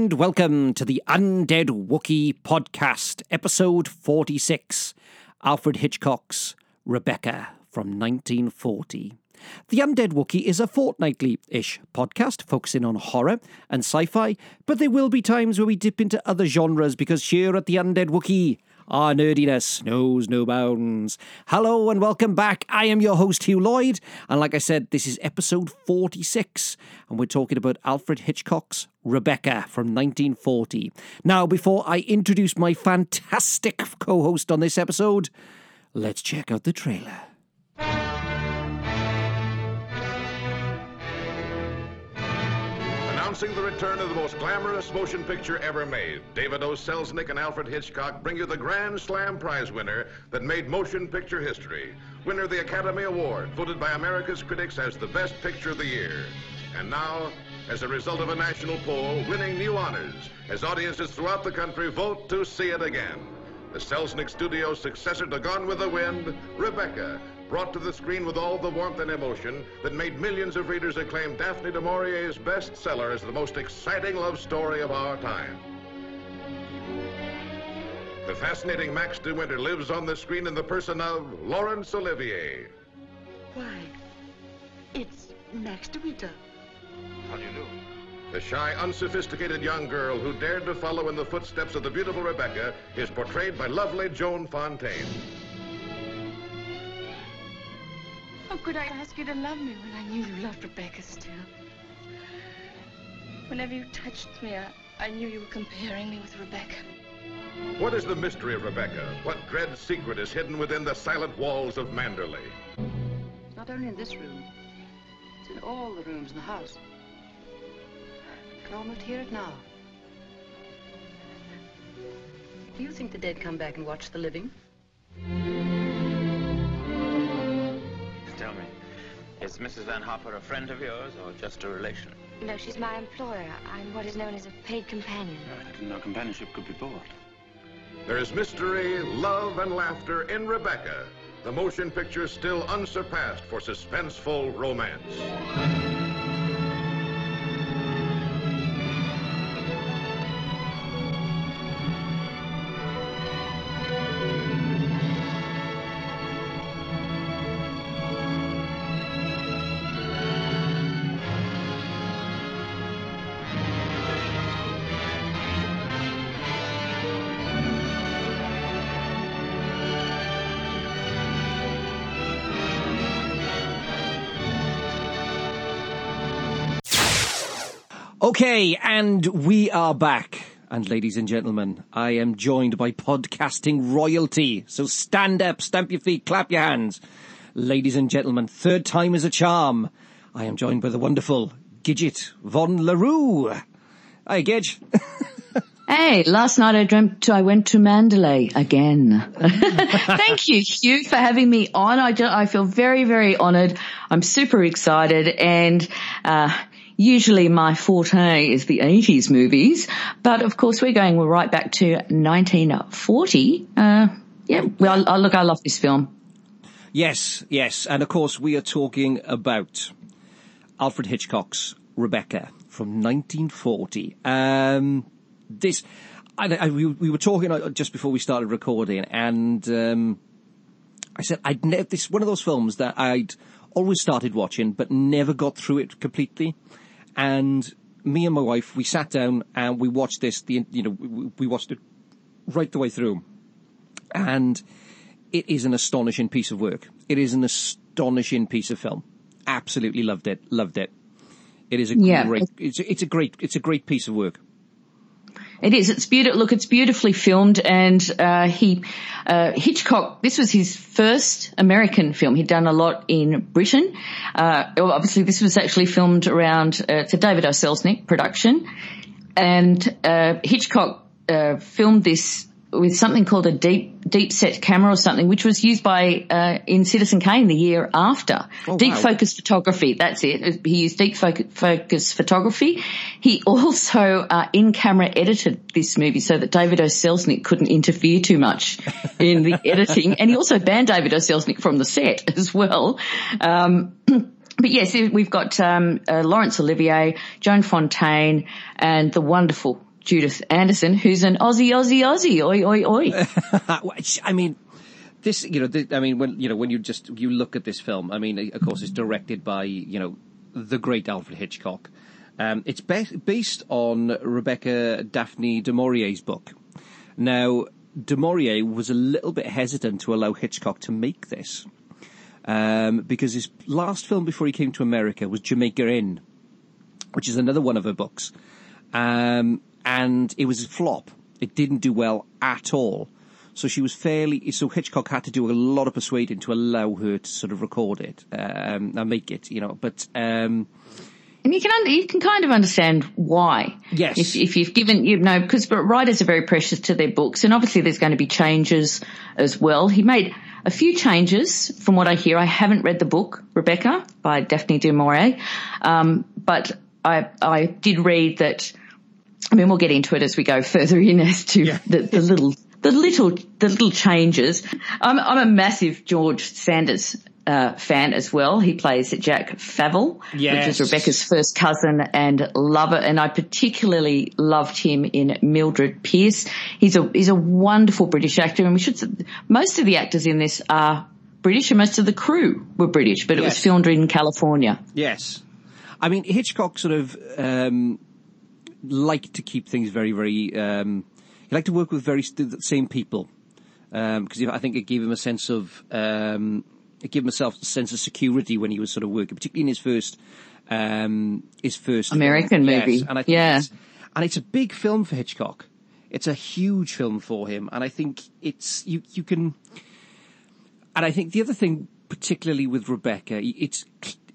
And welcome to the Undead Wookie podcast, episode 46 Alfred Hitchcock's Rebecca from 1940. The Undead Wookie is a fortnightly ish podcast focusing on horror and sci fi, but there will be times where we dip into other genres because here at the Undead Wookie, our nerdiness knows no bounds. Hello and welcome back. I am your host, Hugh Lloyd. And like I said, this is episode 46. And we're talking about Alfred Hitchcock's Rebecca from 1940. Now, before I introduce my fantastic co host on this episode, let's check out the trailer. Announcing the return of the most glamorous motion picture ever made, David O. Selznick and Alfred Hitchcock bring you the Grand Slam Prize winner that made motion picture history. Winner of the Academy Award, voted by America's critics as the best picture of the year. And now, as a result of a national poll, winning new honors as audiences throughout the country vote to see it again. The Selznick Studio's successor to Gone with the Wind, Rebecca, brought to the screen with all the warmth and emotion that made millions of readers acclaim Daphne du Maurier's bestseller as the most exciting love story of our time. The fascinating Max de Winter lives on the screen in the person of Laurence Olivier. Why, it's Max de Winter. How do you do? The shy, unsophisticated young girl who dared to follow in the footsteps of the beautiful Rebecca is portrayed by lovely Joan Fontaine. How could I ask you to love me when I knew you loved Rebecca still? Whenever you touched me, I, I knew you were comparing me with Rebecca. What is the mystery of Rebecca? What dread secret is hidden within the silent walls of Manderley? It's not only in this room. It's in all the rooms in the house. You can almost hear it now. Do you think the dead come back and watch the living? Is Mrs. Van Hopper a friend of yours or just a relation? No, she's my employer. I'm what is known as a paid companion. I didn't know companionship could be bought. There is mystery, love, and laughter in Rebecca, the motion picture still unsurpassed for suspenseful romance. Okay, and we are back. And ladies and gentlemen, I am joined by podcasting royalty. So stand up, stamp your feet, clap your hands. Ladies and gentlemen, third time is a charm. I am joined by the wonderful Gidget Von LaRue. Hi, Gidge. Hey, last night I dreamt I went to Manderley again. Thank you, Hugh, for having me on. I, do, I feel very, very honoured. I'm super excited and, uh, usually my forte is the 80s movies, but of course we're going right back to 1940. Uh, yeah, well, look, I love this film. yes, yes. And of course, we are talking about Alfred Hitchcock's Rebecca from 1940. Um, this, I, I, we, we were talking uh, just before we started recording, and um, I said I'd never. This one of those films that I'd always started watching, but never got through it completely. And me and my wife, we sat down and we watched this. The you know we, we watched it right the way through, and it is an astonishing piece of work. It is an astonishing piece of film. Absolutely loved it. Loved it. It is a Yeah. great. It's, it's a great. It's a great piece of work. It is. It's beautiful. Look, it's beautifully filmed, and uh, he uh, Hitchcock. This was his first American film. He'd done a lot in Britain. Uh, obviously, this was actually filmed around. Uh, it's a David O. Selznick production, and uh, Hitchcock uh, filmed this with something called a deep deep set camera or something, which was used by uh, in Citizen Kane the year after. Oh, deep wow. focus photography. That's it. He used deep focus, focus photography. He also uh, in camera edited this movie so that David O. Selznick couldn't interfere too much in the editing, and he also banned David O. Selznick from the set as well. Um, but yes, we've got um, uh, Laurence Olivier, Joan Fontaine, and the wonderful Judith Anderson, who's an Aussie, Aussie, Aussie, oi, oi, oi. I mean, this, you know, I mean, when you know, when you just you look at this film, I mean, of course, it's directed by you know the great Alfred Hitchcock. Um, it's be- based on Rebecca Daphne du Maurier's book. Now, du Maurier was a little bit hesitant to allow Hitchcock to make this um, because his last film before he came to America was Jamaica Inn, which is another one of her books, um, and it was a flop. It didn't do well at all. So she was fairly. So Hitchcock had to do a lot of persuading to allow her to sort of record it um, and make it, you know. But um, and you can under, you can kind of understand why. Yes. If, if you've given you know because but writers are very precious to their books, and obviously there's going to be changes as well. He made a few changes from what I hear. I haven't read the book Rebecca by Daphne du Maurier, um, but I I did read that. I mean, we'll get into it as we go further in as to yeah. the, the little the little the little changes. I'm I'm a massive George Sanders uh, fan as well. He plays Jack Favell, yes. which is Rebecca's first cousin and lover. And I particularly loved him in Mildred Pierce. He's a he's a wonderful British actor, and we should most of the actors in this are British, and most of the crew were British, but it yes. was filmed in California. Yes, I mean Hitchcock sort of um, liked to keep things very very. Um, he liked to work with very the same people because um, I think it gave him a sense of um, it gave himself a sense of security when he was sort of working, particularly in his first um, his first American film. movie. Yes, and I think yeah, it's, and it's a big film for Hitchcock. It's a huge film for him, and I think it's you you can. And I think the other thing, particularly with Rebecca, it's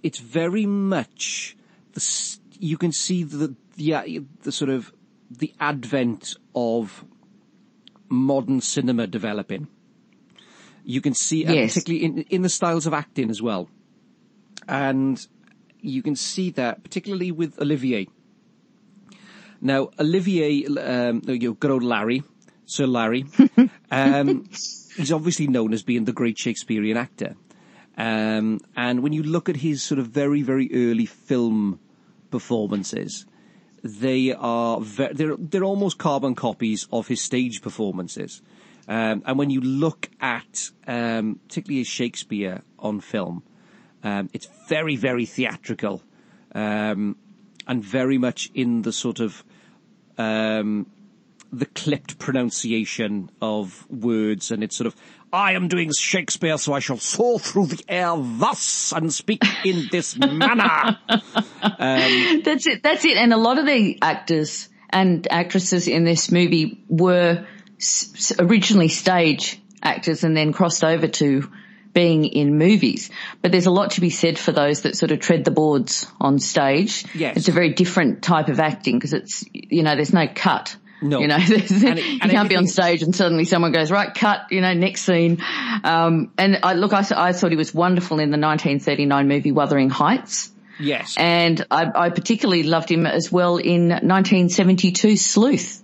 it's very much the you can see the the the sort of the advent of modern cinema developing. You can see, uh, yes. particularly in, in the styles of acting as well. And you can see that, particularly with Olivier. Now, Olivier, um, you know, good old Larry, Sir Larry, um, he's obviously known as being the great Shakespearean actor. Um, and when you look at his sort of very, very early film performances, they are ve- they're they're almost carbon copies of his stage performances. Um, and when you look at um, particularly his Shakespeare on film, um, it's very very theatrical um, and very much in the sort of um, the clipped pronunciation of words, and it's sort of I am doing Shakespeare, so I shall soar through the air thus and speak in this manner. Um, that's it. That's it. And a lot of the actors and actresses in this movie were s- originally stage actors and then crossed over to being in movies. But there's a lot to be said for those that sort of tread the boards on stage. Yes. It's a very different type of acting because it's, you know, there's no cut. No. You know, and it, and you can't be on stage and suddenly someone goes, right, cut, you know, next scene. Um, and I, look, I, I thought he was wonderful in the 1939 movie Wuthering Heights. Yes. And I, I particularly loved him as well in 1972 Sleuth.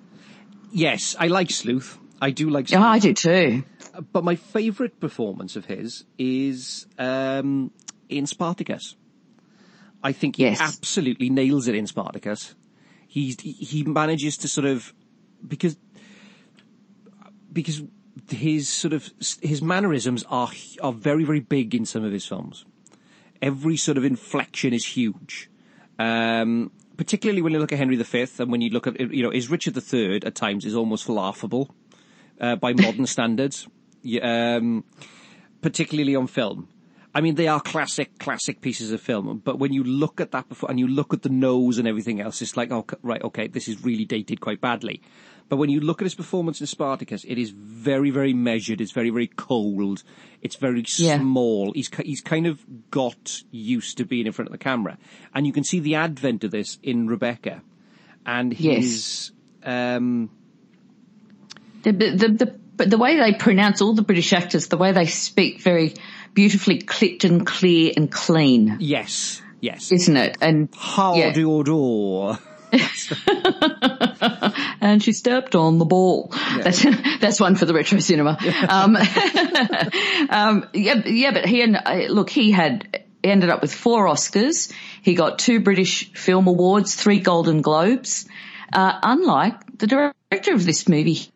Yes, I like Sleuth. I do like Sleuth. Oh, I do too. But my favourite performance of his is um, in Spartacus. I think he yes. absolutely nails it in Spartacus. He's, he manages to sort of because because his sort of his mannerisms are are very very big in some of his films. Every sort of inflection is huge. Um, particularly when you look at Henry V and when you look at you know is Richard III at times is almost laughable uh, by modern standards, um, particularly on film. I mean, they are classic, classic pieces of film. But when you look at that before, and you look at the nose and everything else, it's like, oh, right, okay, this is really dated quite badly. But when you look at his performance in Spartacus, it is very, very measured. It's very, very cold. It's very yeah. small. He's he's kind of got used to being in front of the camera, and you can see the advent of this in Rebecca, and his. Yes. Um, the, the the the way they pronounce all the British actors, the way they speak, very beautifully clipped and clear and clean. Yes, yes, isn't it? And how yeah. do you do? and she stepped on the ball. Yeah. That's that's one for the retro cinema. um, um, yeah, yeah, but he and uh, look, he had ended up with four Oscars. He got two British Film Awards, three Golden Globes. Uh, unlike the director of this movie,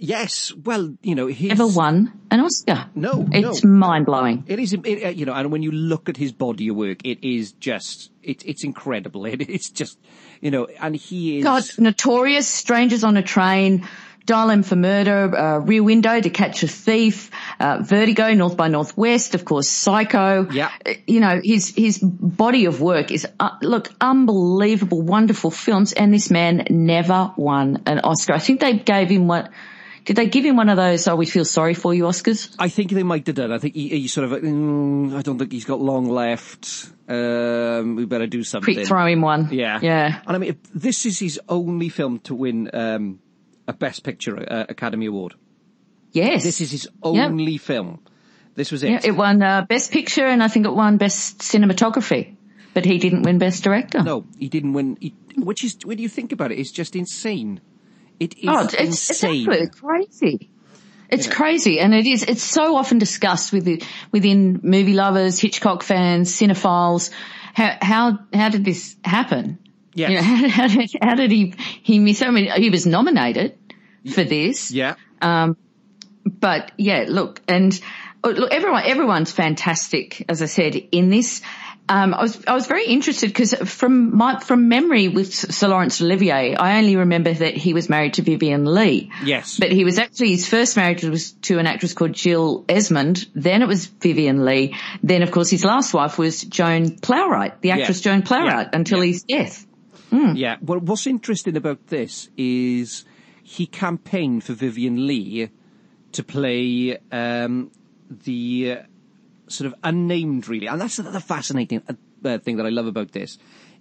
Yes, well, you know, he's ever won an Oscar. No, it's no. mind blowing. It is, it, uh, you know, and when you look at his body of work, it is just, it, it's incredible. It, it's just, you know, and he is. God, Notorious, Strangers on a Train, Dial M for Murder, uh, Rear Window to Catch a Thief, uh, Vertigo, North by Northwest, of course, Psycho. Yeah. Uh, You know, his, his body of work is, uh, look, unbelievable, wonderful films, and this man never won an Oscar. I think they gave him what, did they give him one of those, oh, we feel sorry for you Oscars? I think they might have done. I think he, he sort of, mm, I don't think he's got long left. Um, we better do something. Quick throw him one. Yeah. Yeah. And I mean, this is his only film to win, um, a Best Picture uh, Academy Award. Yes. This is his Yep. only film. This was it. Yeah, it won uh, Best Picture and I think it won Best Cinematography. But he didn't win Best Director. No, he didn't win. He, which is, when you think about it, it's just insane. It is Oh, it's, it's, it's absolutely crazy. It's You know. crazy, and it is. It's so often discussed with the, within movie lovers, Hitchcock fans, cinephiles. How how how did this happen? Yes. You know, how, how, did, how did he he miss? I mean, he was nominated for this, yeah. Um, but yeah, look, and oh, look, everyone, everyone's fantastic, as I said, in this. Um, I was, I was very interested because from my, from memory with Sir Laurence Olivier, I only remember that he was married to Vivien Leigh. Yes. But he was actually, his first marriage was to an actress called Jill Esmond. Then it was Vivien Leigh. Then of course his last wife was Joan Plowright, the actress Yeah. Joan Plowright, Yeah. until Yeah. his death. Yeah. Well, what's interesting about this is he campaigned for Vivien Leigh to play um, the sort of unnamed, really, and that's the, the fascinating uh, thing that I love about this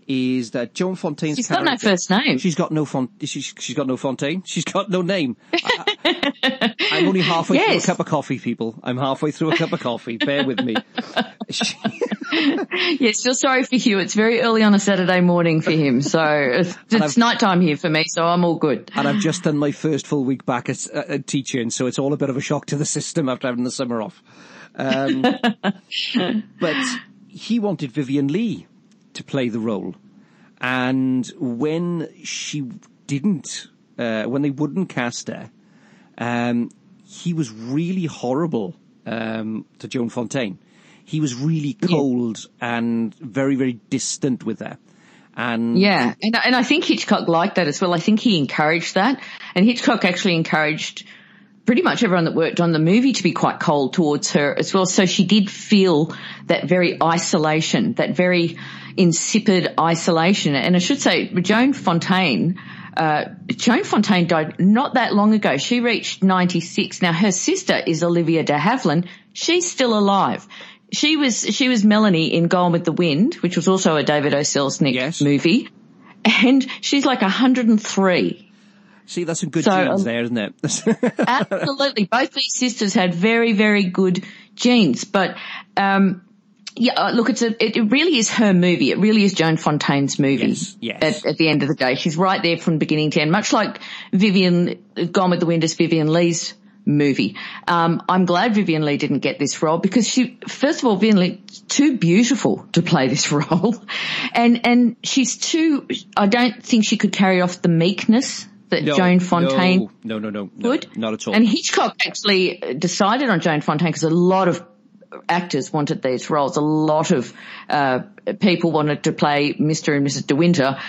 is that Joan Fontaine's She's got no first name. She's got no font. She's, she's got no Fontaine. She's got no name. I, am only halfway through a cup of coffee, people. I'm halfway through a cup of coffee. Bear with me. She- Yes, feel sorry for Hugh. It's very early on a Saturday morning for him. So it's, it's nighttime here for me, so I'm all good. and I've just done my first full week back as uh, uh, teaching, so it's all a bit of a shock to the system after having the summer off. Um, but he wanted Vivien Leigh to play the role, and when she didn't, uh, when they wouldn't cast her, um, he was really horrible um, to Joan Fontaine. He was really cold and very, very distant with her. And Yeah, and, and I think Hitchcock liked that as well. I think he encouraged that, and Hitchcock actually encouraged pretty much everyone that worked on the movie to be quite cold towards her as well. So she did feel that very isolation, that very insipid isolation. And I should say, Joan Fontaine, uh, Joan Fontaine died not that long ago. She reached 96. Now her sister is Olivia de Havilland. She's still alive. She was, she was Melanie in Gone with the Wind, which was also a David O. Selznick Yes. movie. And she's like 103. See, that's some good So, genes um, there, isn't it? Absolutely. Both these sisters had very, very good genes, but, um, yeah, uh, look, it's a, it, it really is her movie. It really is Joan Fontaine's movie. Yes, yes. At, at the end of the day, she's right there from beginning to end, much like Vivien, Gone with the Wind is Vivien Leigh's movie. Um, I'm glad Vivien Leigh didn't get this role because she, first of all, Vivien Leigh, too beautiful to play this role. And, and she's too, I don't think she could carry off the meekness that No, Joan Fontaine No, no, no, no, would. no, not at all. And Hitchcock actually decided on Joan Fontaine because a lot of actors wanted these roles. A lot of uh, people wanted to play Mr. and Mrs. De Winter.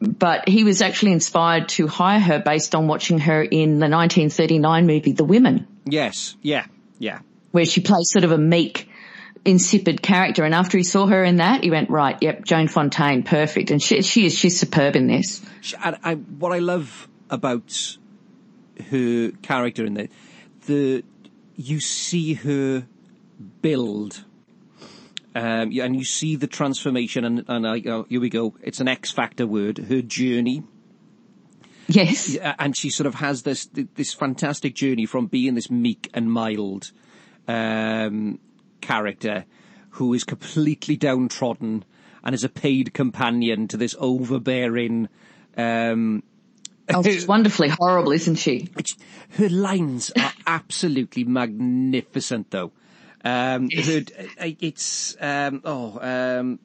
But he was actually inspired to hire her based on watching her in the 1939 movie The Women, yes, yeah, yeah. where she plays sort of a meek, insipid character. And after he saw her in that, he went, right, yep, Joan Fontaine, perfect. And she, she is, she's superb in this. And I, what I love about her character in the, the you see her build, um, and you see the transformation, and, and I, oh, here we go. It's an X factor word. Her journey, Yes. And she sort of has this this fantastic journey from being this meek and mild um, character who is completely downtrodden and is a paid companion to this overbearing. Um, Oh, she's wonderfully horrible, isn't she? her lines are absolutely magnificent, though. Um, who, uh, it's um, oh, um,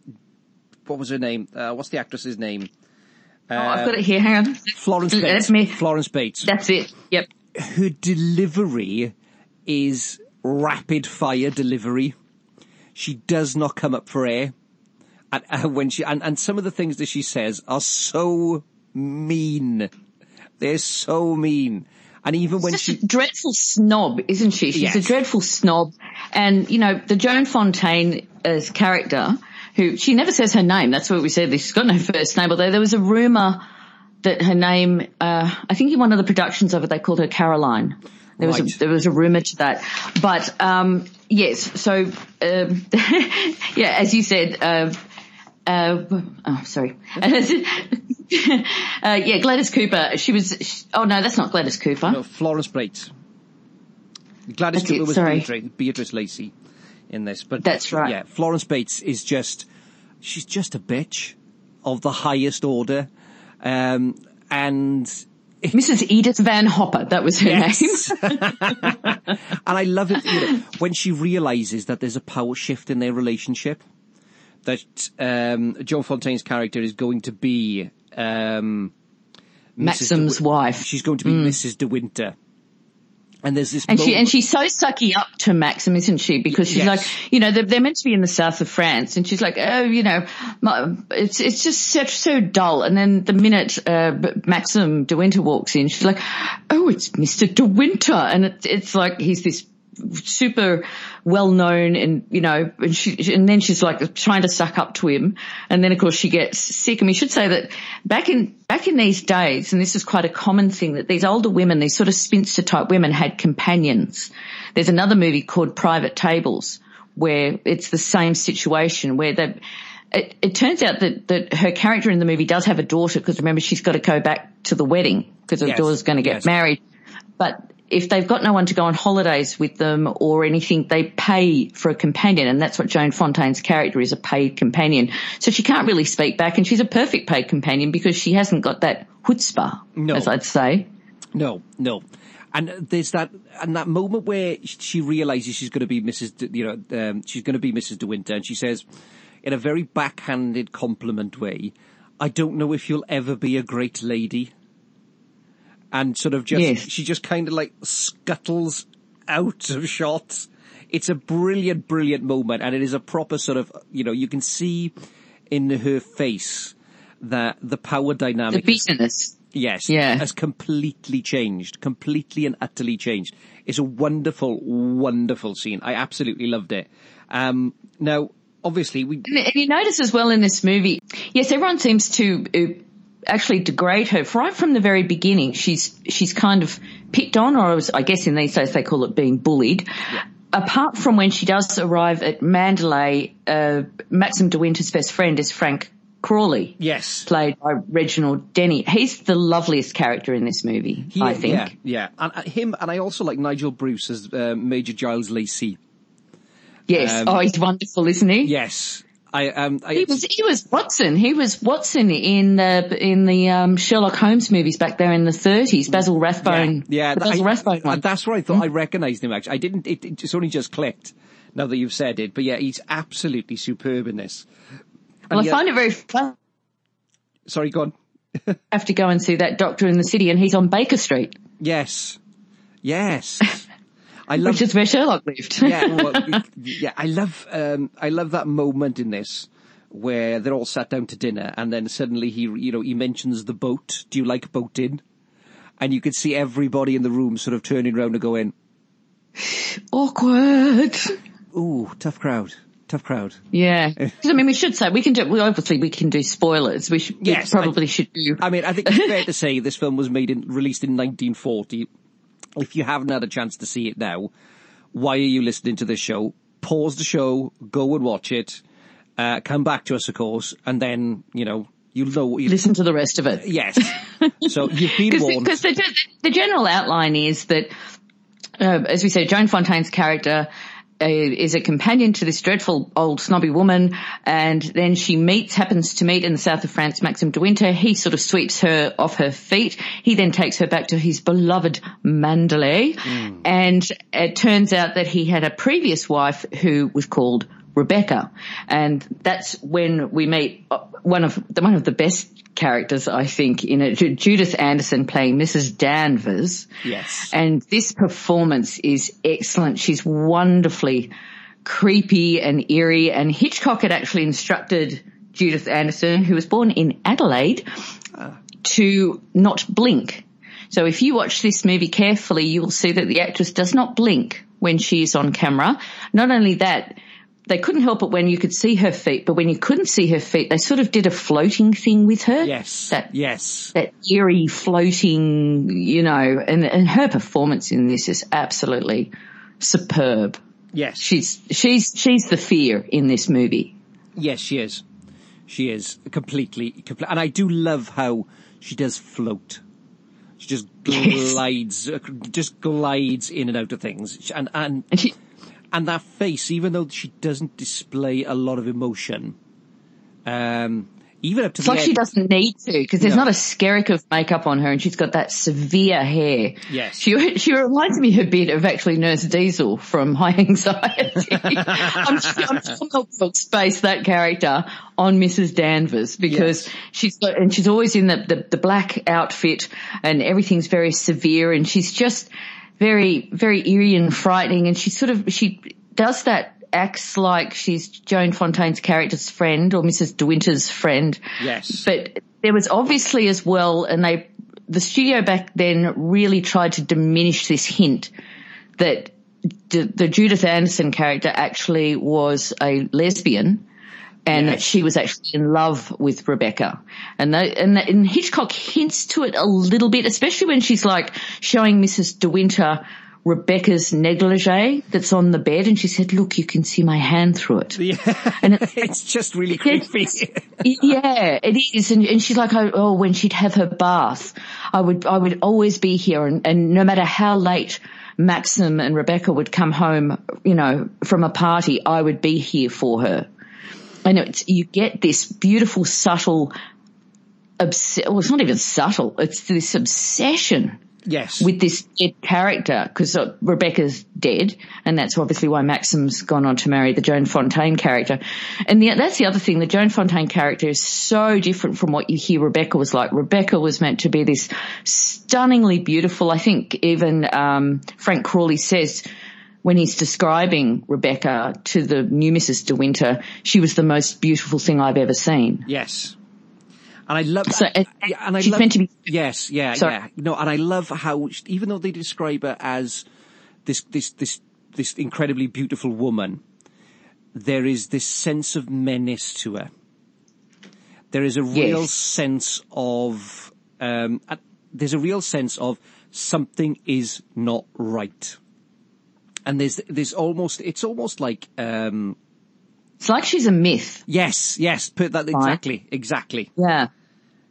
what was her name? Uh, what's the actress's name? oh, I've got it here. Hang on. Florence Bates. That's me. Florence Bates. That's it. Yep. her delivery is rapid fire delivery. She does not come up for air. And uh, when she and, and some of the things that she says are so mean. They're so mean. And even when Just she a dreadful snob, isn't she? She's Yes. a dreadful snob. And, you know, the Joan Fontaine as character, who, she never says her name. That's what we said. She's got no first name, although there was a rumour that her name, uh, I think in one of the productions of it, they called her Caroline. There was a, there was a rumour to that. But, um, yes, so, um, yeah, as you said, uh, uh, oh, sorry. uh, yeah, Gladys Cooper. She was. She, oh no, that's not Gladys Cooper. no, Florence Bates. Gladys That's it, Cooper was sorry. Beatrice, Beatrice Lacey in this, but That's right. Yeah, Florence Bates is just she's just a bitch of the highest order, um, and Mrs. Edith Van Hopper. That was her Yes. name. and I love it you know, when she realizes that there's a power shift in their relationship. That um, Joan Fontaine's character is going to be um, Maxim's De- wife. She's going to be Mrs. De Winter. And there's this And she and she's so sucky up to Maxim, isn't she? Because she's Yes. like, you know, they're, they're meant to be in the south of France, and she's like, oh, you know, my, it's it's just so, so dull. And then the minute uh, Maxim De Winter walks in, she's like, oh, it's Mister De Winter, and it, it's like he's this super well known and you know and she and then she's like trying to suck up to him. And then of course she gets sick. And we should say that back in back in these days and this is quite a common thing that these older women these sort of spinster type women had companions. There's another movie called private tables where it's the same situation where they it, it turns out that, that her character in the movie does have a daughter because remember she's got to go back to the wedding because her Yes, daughter's going to get yes. married. But if they've got no one to go on holidays with them or anything, they pay for a companion. And that's what Joan Fontaine's character is, a paid companion. So she can't really speak back and she's a perfect paid companion because she hasn't got that chutzpah, No. as I'd say. No, no. And there's that, and that moment where she realizes she's going to be Mrs. De, you know, um, she's going to be Mrs. De Winter, and she says, in a very backhanded compliment way, "I don't know if you'll ever be a great lady." And sort of just, Yes. she just kind of like scuttles out of shots. It's a brilliant, brilliant moment, and it is a proper sort of, you know, you can see in her face that the power The dynamic is- bitterness. Yes. Yeah. Has completely changed. Completely and utterly changed. It's a wonderful, wonderful scene. I absolutely loved it. Um, now, obviously we, And and you notice as well in this movie, yes, everyone seems to uh, actually degrade her right from the very beginning. She's she's kind of picked on, or I guess in these days they call it being bullied. Apart from when she does arrive at Manderley, uh, Maxim De Winter's best friend is Frank Crawley, yes. played by Reginald Denny. He's the loveliest character in this movie, He- I think. Yeah, yeah. And uh, him, and I also like Nigel Bruce as uh, Major Giles Lacey. Yes. Um, oh, he's wonderful, isn't he? Yes. I, um, I, He was he was Watson. He was Watson in the in the um, Sherlock Holmes movies back there in the thirties. Basil Rathbone. yeah, the Basil I- Rathbone one. That's where I thought I recognised him. Actually, I didn't. It, it just only just clicked now that you've said it. But yeah, he's absolutely superb in this. well, I find it very fun. Sorry, go on. I have to go and see that doctor in the city, and he's on Baker Street, Yes, yes. I love which is where Sherlock lived. yeah, well, yeah. I love, um, I love that moment in this where they're all sat down to dinner, and then suddenly he, you know, he mentions the boat. Do you like boating? And you could see everybody in the room sort of turning around and going, Awkward. "Ooh, tough crowd, tough crowd." Yeah, 'Cause, I mean, we should say we can do. We obviously we can do spoilers. We should. Yes, we probably should do. I mean, I think it's fair to say this film was made in, released in 1940. If you haven't had a chance to see it now, why are you listening to this show? Pause the show, go and watch it, uh, come back to us, of course, and then, you know, you'll know what you Listen to the rest of it. Yes. so you've been warned. Because the, the general outline is that, uh, as we said, Joan Fontaine's character uh, is a companion to this dreadful old snobby woman, and then she meets, happens to meet in the south of France, Maxim de Winter. He sort of sweeps her off her feet. He then takes her back to his beloved Manderley, and it turns out that he had a previous wife who was called Rebecca, and that's when we meet uh, one of the, one of the best characters, I think, in it. Judith Anderson playing Mrs. Danvers. Yes. And this performance is excellent. She's wonderfully creepy and eerie. And Hitchcock had actually instructed Judith Anderson, who was born in Adelaide, ah. to not blink. So if you watch this movie carefully, you will see that the actress does not blink when she is on camera. Not only that, they couldn't help it when you could see her feet, but when you couldn't see her feet, they sort of did a floating thing with her. Yes. That yes. that eerie floating, you know, and, and her performance in this is absolutely superb. Yes. She's, she's, she's the fear in this movie. Yes, she is. She is completely, complete, and I do love how she does float. She just glides, uh, just glides in and out of things, and and And she, and that face, even though she doesn't display a lot of emotion, um, even up to it's the like end. she doesn't need to because there's No. not a skerrick of makeup on her and she's got that severe hair. Yes. She, she reminds me a bit of actually Nurse Diesel from High Anxiety. I'm, I'm Mel Brooks based that character on Mrs. Danvers because Yes. she's got, and she's always in the, the, the black outfit and everything's very severe and she's just very, very eerie and frightening and she sort of, she does that acts like she's Joan Fontaine's character's friend or Mrs. De Winter's friend. Yes. But there was obviously as well, and they, the studio back then really tried to diminish this hint that the, the Judith Anderson character actually was a lesbian and that she was actually in love with Rebecca. And, they, and, and Hitchcock hints to it a little bit, especially when she's like showing Mrs. De Winter Rebecca's negligee that's on the bed and she said, look, you can see my hand through it. Yeah. And it's, it's just really creepy. yeah, it is. And, and she's like, oh, oh, when she'd have her bath, I would, I would always be here. And, and no matter how late Maxim and Rebecca would come home, you know, from a party, I would be here for her. And it's, you get this beautiful, subtle, obs- well, it's not even subtle. It's this obsession yes. with this dead character because uh, Rebecca's dead, and that's obviously why Maxim's gone on to marry the Joan Fontaine character. And the, that's the other thing: the Joan Fontaine character is so different from what you hear Rebecca was like. Rebecca was meant to be this stunningly beautiful. I think even um, Frank Crawley says. When he's describing Rebecca to the new Mrs. De Winter, she was the most beautiful thing I've ever seen. Yes. And I love, So, and- and I she's love, meant to be- yes, yeah, Sorry. yeah. No, and I love how, even though they describe her as this, this, this, this incredibly beautiful woman, there is this sense of menace to her. There is a real Yes. sense of, um, uh, there's a real sense of something is not right. And there's, there's almost, it's almost like, um, It's like she's a myth. yes, yes, put that exactly, exactly. Yeah.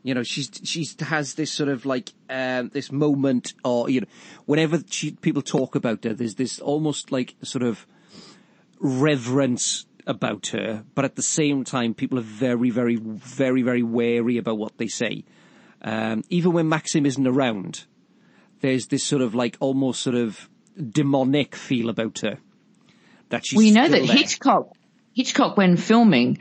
You know, she's she's has this sort of like um, this moment, or you know, whenever she, people talk about her, there's this almost like sort of reverence about her, but at the same time, people are very, very, very, very wary about what they say. Um, even when Maxim isn't around, there's this sort of like almost sort of demonic feel about her. That she's Well, you know that there. Hitchcock, Hitchcock, when filming,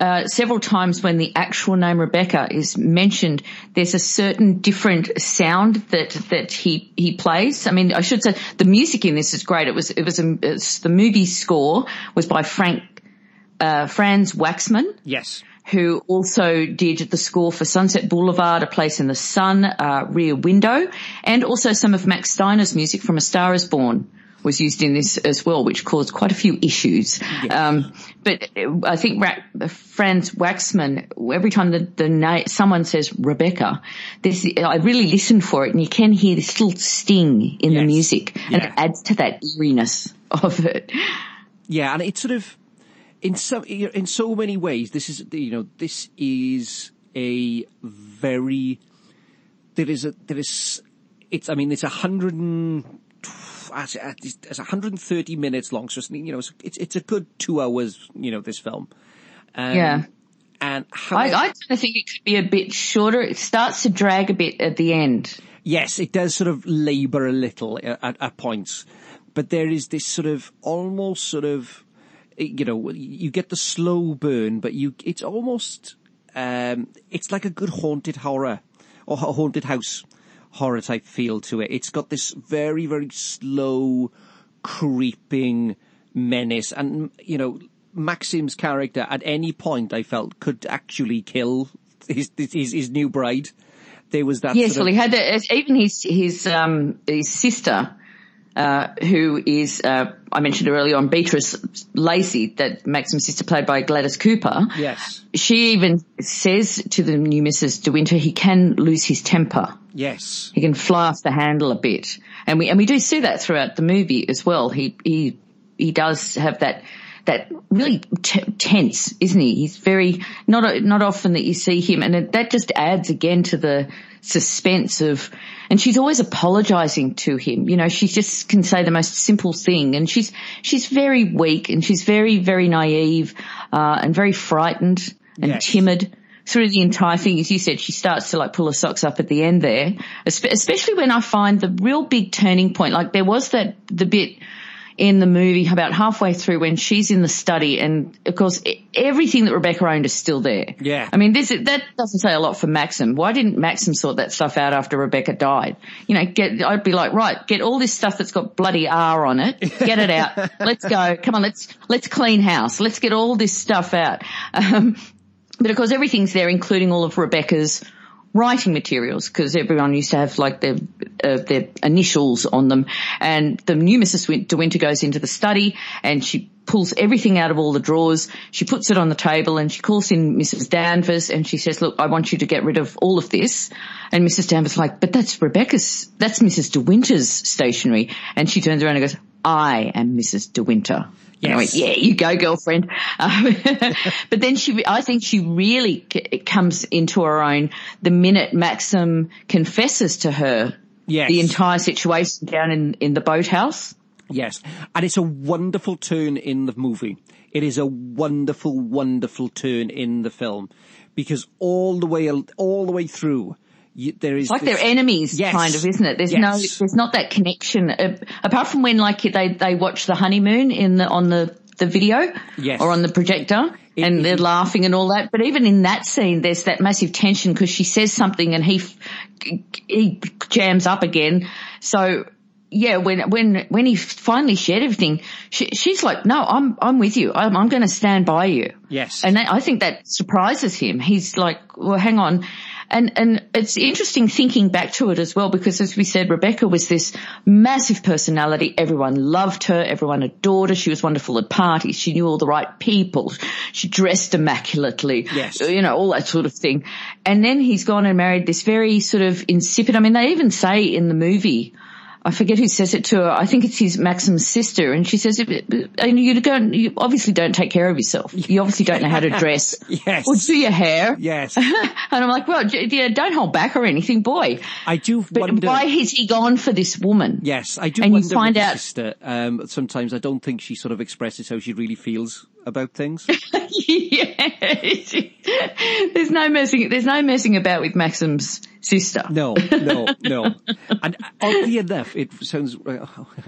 uh, several times when the actual name Rebecca is mentioned, there's a certain different sound that that he he plays. I mean, I should say the music in this is great. It was it was a, the movie score was by Frank uh, Franz Waxman Yes. Who also did the score for Sunset Boulevard, A Place in the Sun, uh, Rear Window, and also some of Max Steiner's music from A Star is Born was used in this as well, which caused quite a few issues. Um, but I think Ra- Franz Waxman, every time the, the na- someone says Rebecca, this, I really listen for it and you can hear this little sting in the music and Yeah. it adds to that eeriness of it. Yeah, and it's sort of in some in so many ways. This is you know this is a very there is a there is it's I mean it's a hundred and It's, it's 130 minutes long, so it's, you know, it's, it's, a good two hours, you know, this film. Um, Yeah. And I, I kind of think it could be a bit shorter. It starts to drag a bit at the end. yes, it does sort of labour a little at, at, at points, but there is this sort of almost sort of, you know, you get the slow burn, but you, it's almost, um, it's like a good haunted horror or a haunted house horror type feel to it. It's got this very, very slow, creeping menace and, you know, Maxim's character at any point I felt could actually kill his, his, his new bride. There was that Yes, sort well, he had even his his um his sister, uh, who is uh, I mentioned earlier on Beatrice Lacey, that Maxim's sister played by Gladys Cooper. Yes. She even says to the new Mrs. De Winter, he can lose his temper. Yes. He can fly off the handle a bit, and we and we do see that throughout the movie as well. He he he does have that that really t- tense, isn't he? He's very not not often that you see him, and it, that just adds again to the suspense of. And she's always apologising to him. You know, she just can say the most simple thing, and she's she's very weak, and she's very very naive, uh, and very frightened and Yes. timid through the entire thing, as you said, she starts to like pull her socks up at the end there, especially when I find the real big turning point. Like there was that, the bit in the movie about halfway through when she's in the study and of course everything that Rebecca owned is still there. Yeah. I mean, this, that doesn't say a lot for Maxim. Why didn't Maxim sort that stuff out after Rebecca died? You know, get, I'd be like, right, get all this stuff that's got bloody R on it, get it out. let's go. Come on, let's, let's clean house. Let's get all this stuff out. Um, but of course everything's there, including all of Rebecca's writing materials, because everyone used to have like their uh, their initials on them. And the new Mrs. De Winter goes into the study and she pulls everything out of all the drawers. She puts it on the table and she calls in Mrs. Danvers and she says, "Look, I want you to get rid of all of this." And Mrs. Danvers like, "But that's Rebecca's. That's Mrs. De Winter's stationery." And she turns around and goes, "I am Mrs. De Winter." And I went, yeah, you go, girlfriend. Um, but then she, I think she really c- comes into her own the minute Maxim confesses to her Yes. the entire situation down in, in the boathouse. Yes. And it's a wonderful turn in the movie. It is a wonderful, wonderful turn in the film because all the way, all the way through, you, there is It's like this- they're enemies, Yes. kind of, isn't it? There's no, there's not that connection. Uh, apart from when, like, they they watch the honeymoon in the on the the video, Yes. or on the projector, It- and it- they're laughing and all that. But even in that scene, there's that massive tension because she says something and he he jams up again. So. Yeah, when when when he finally shared everything, she, she's like, "No, I'm I'm with you. I'm I'm going to stand by you." Yes. And I think that surprises him. He's like, well, hang on. And, and it's interesting thinking back to it as well, because as we said, Rebecca was this massive personality. Everyone loved her. Everyone adored her. She was wonderful at parties. She knew all the right people. She dressed immaculately. Yes. You know, all that sort of thing. And then he's gone and married this very sort of insipid. I mean, they even say in the movie, I forget who says it to her. I think it's his Maxim's sister, and she says, "And you don't, you obviously don't take care of yourself. You obviously don't know how to dress Yes. or do your hair." Yes. and I'm like, "Well, yeah, don't hold back or anything, boy." I do But wonder. why has he gone for this woman? Yes, I do And you find out- sister. Um, sometimes I don't think she sort of expresses how she really feels about things. yeah. there's no messing. There's no messing about with Maxim's sister. No, no, no. And oddly enough, it sounds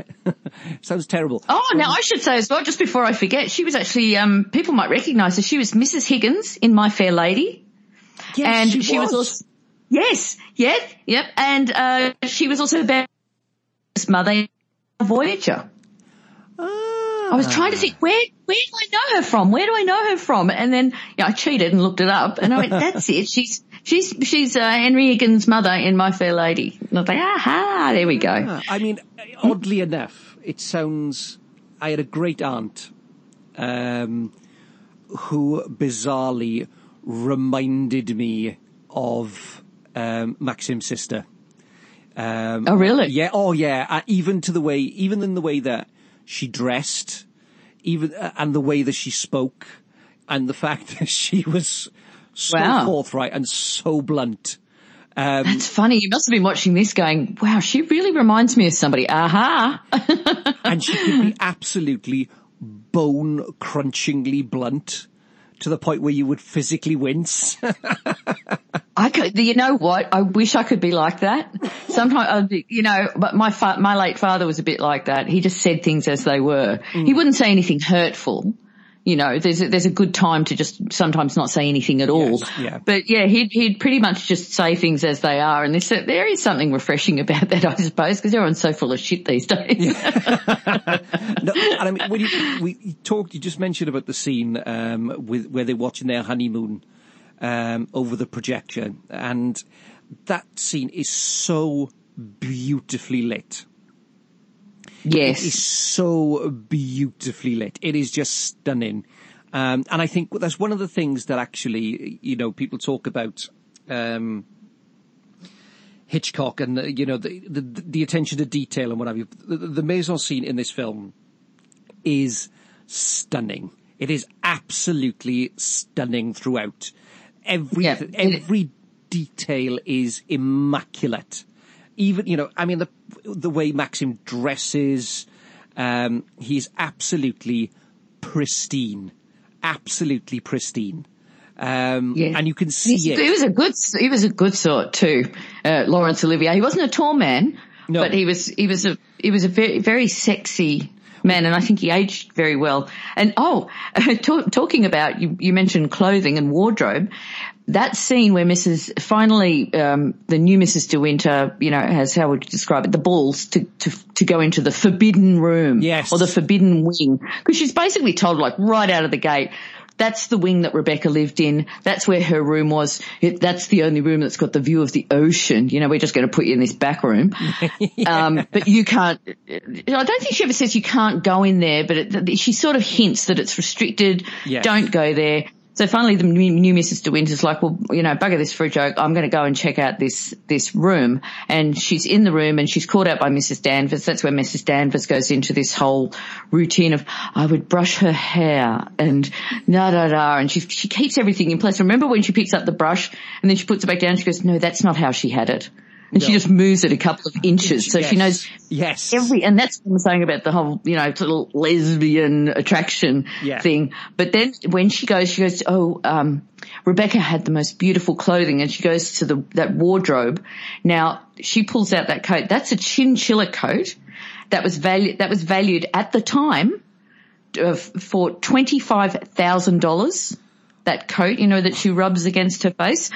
sounds terrible. Oh, now I should say as well, just before I forget, she was actually, um, people might recognise her. She was Mrs. Higgins in My Fair Lady. Yes, and she, was. also, yes, yep, yep. And, uh, she was also Barry's mother in Voyager. I was trying to think, where, where do I know her from? Where do I know her from? And then, yeah, I cheated and looked it up and I went, that's it. She's, she's, she's, uh, Henry Higgins' mother in My Fair Lady. And I was like, aha, there we go. Ah, I mean, oddly enough, it sounds. I had a great aunt um, who bizarrely reminded me of um, Maxim's sister. Um, Oh, really? Yeah. Oh, yeah. Uh, even to the way, even in the way that she dressed, even uh, and the way that she spoke, and the fact that she was so Wow. forthright and so blunt. Um, That's funny. You must have been watching this going, wow, she really reminds me of somebody. Aha. and she could be absolutely bone crunchingly blunt to the point where you would physically wince. I could, you know what? I wish I could be like that. Sometimes, you know, but my fa- my late father was a bit like that. He just said things as they were. He wouldn't say anything hurtful. You know, there's a, there's a good time to just sometimes not say anything at all. Yes, yeah. But yeah, he'd he'd pretty much just say things as they are, and there's, there is something refreshing about that, I suppose, because everyone's so full of shit these days. no, and I mean, when you, we you talked, you just mentioned about the scene um, with where they're watching their honeymoon um, over the projection, and that scene is so beautifully lit. Yes. is so beautifully lit. It is just stunning. Um, and I think that's one of the things that actually, you know, people talk about, um, Hitchcock and, the, you know, the, the, the attention to detail and what have you. The, the mise en scene in this film is stunning. It is absolutely stunning throughout. Every, Yeah. every detail is immaculate. Even, you know, I mean, the, the way Maxim dresses, um, he's absolutely pristine. Absolutely pristine. Um, Yeah. and you can see He, it. he was a good, he was a good sort too, uh, Laurence Olivier. He wasn't a tall man, No. but he was, he was a, he was a very, very sexy man, and I think he aged very well. And oh, talk, talking about you, you mentioned clothing and wardrobe. That scene where Mrs. finally, um, the new Mrs. De Winter, you know, has how would you describe it? The balls to to to go into the forbidden room, Yes. or the forbidden wing, because she's basically told like right out of the gate. That's the wing that Rebecca lived in. That's where her room was. It, that's the only room that's got the view of the ocean. You know, we're just going to put you in this back room. um, but you can't, I don't think she ever says you can't go in there, but it, she sort of hints that it's restricted. Yes. Don't go there. So finally the new, Mrs. De Winter's like, well, you know, bugger this for a joke. I'm going to go and check out this, this room. And she's in the room and she's called out by Mrs. Danvers. That's where Mrs. Danvers goes into this whole routine of, I would brush her hair and da da da. And she, she keeps everything in place. Remember when she picks up the brush and then she puts it back down? She goes, no, that's not how she had it. And she just moves it a couple of inches. So she knows Yes. every, and that's what I'm saying about the whole, you know, little lesbian attraction Yeah. thing. But then when she goes, she goes, oh, um, Rebecca had the most beautiful clothing and she goes to the, that wardrobe. Now she pulls out that coat. That's a chinchilla coat that was valued, that was valued at the time uh, for $25,000. That coat, you know, that she rubs against her face.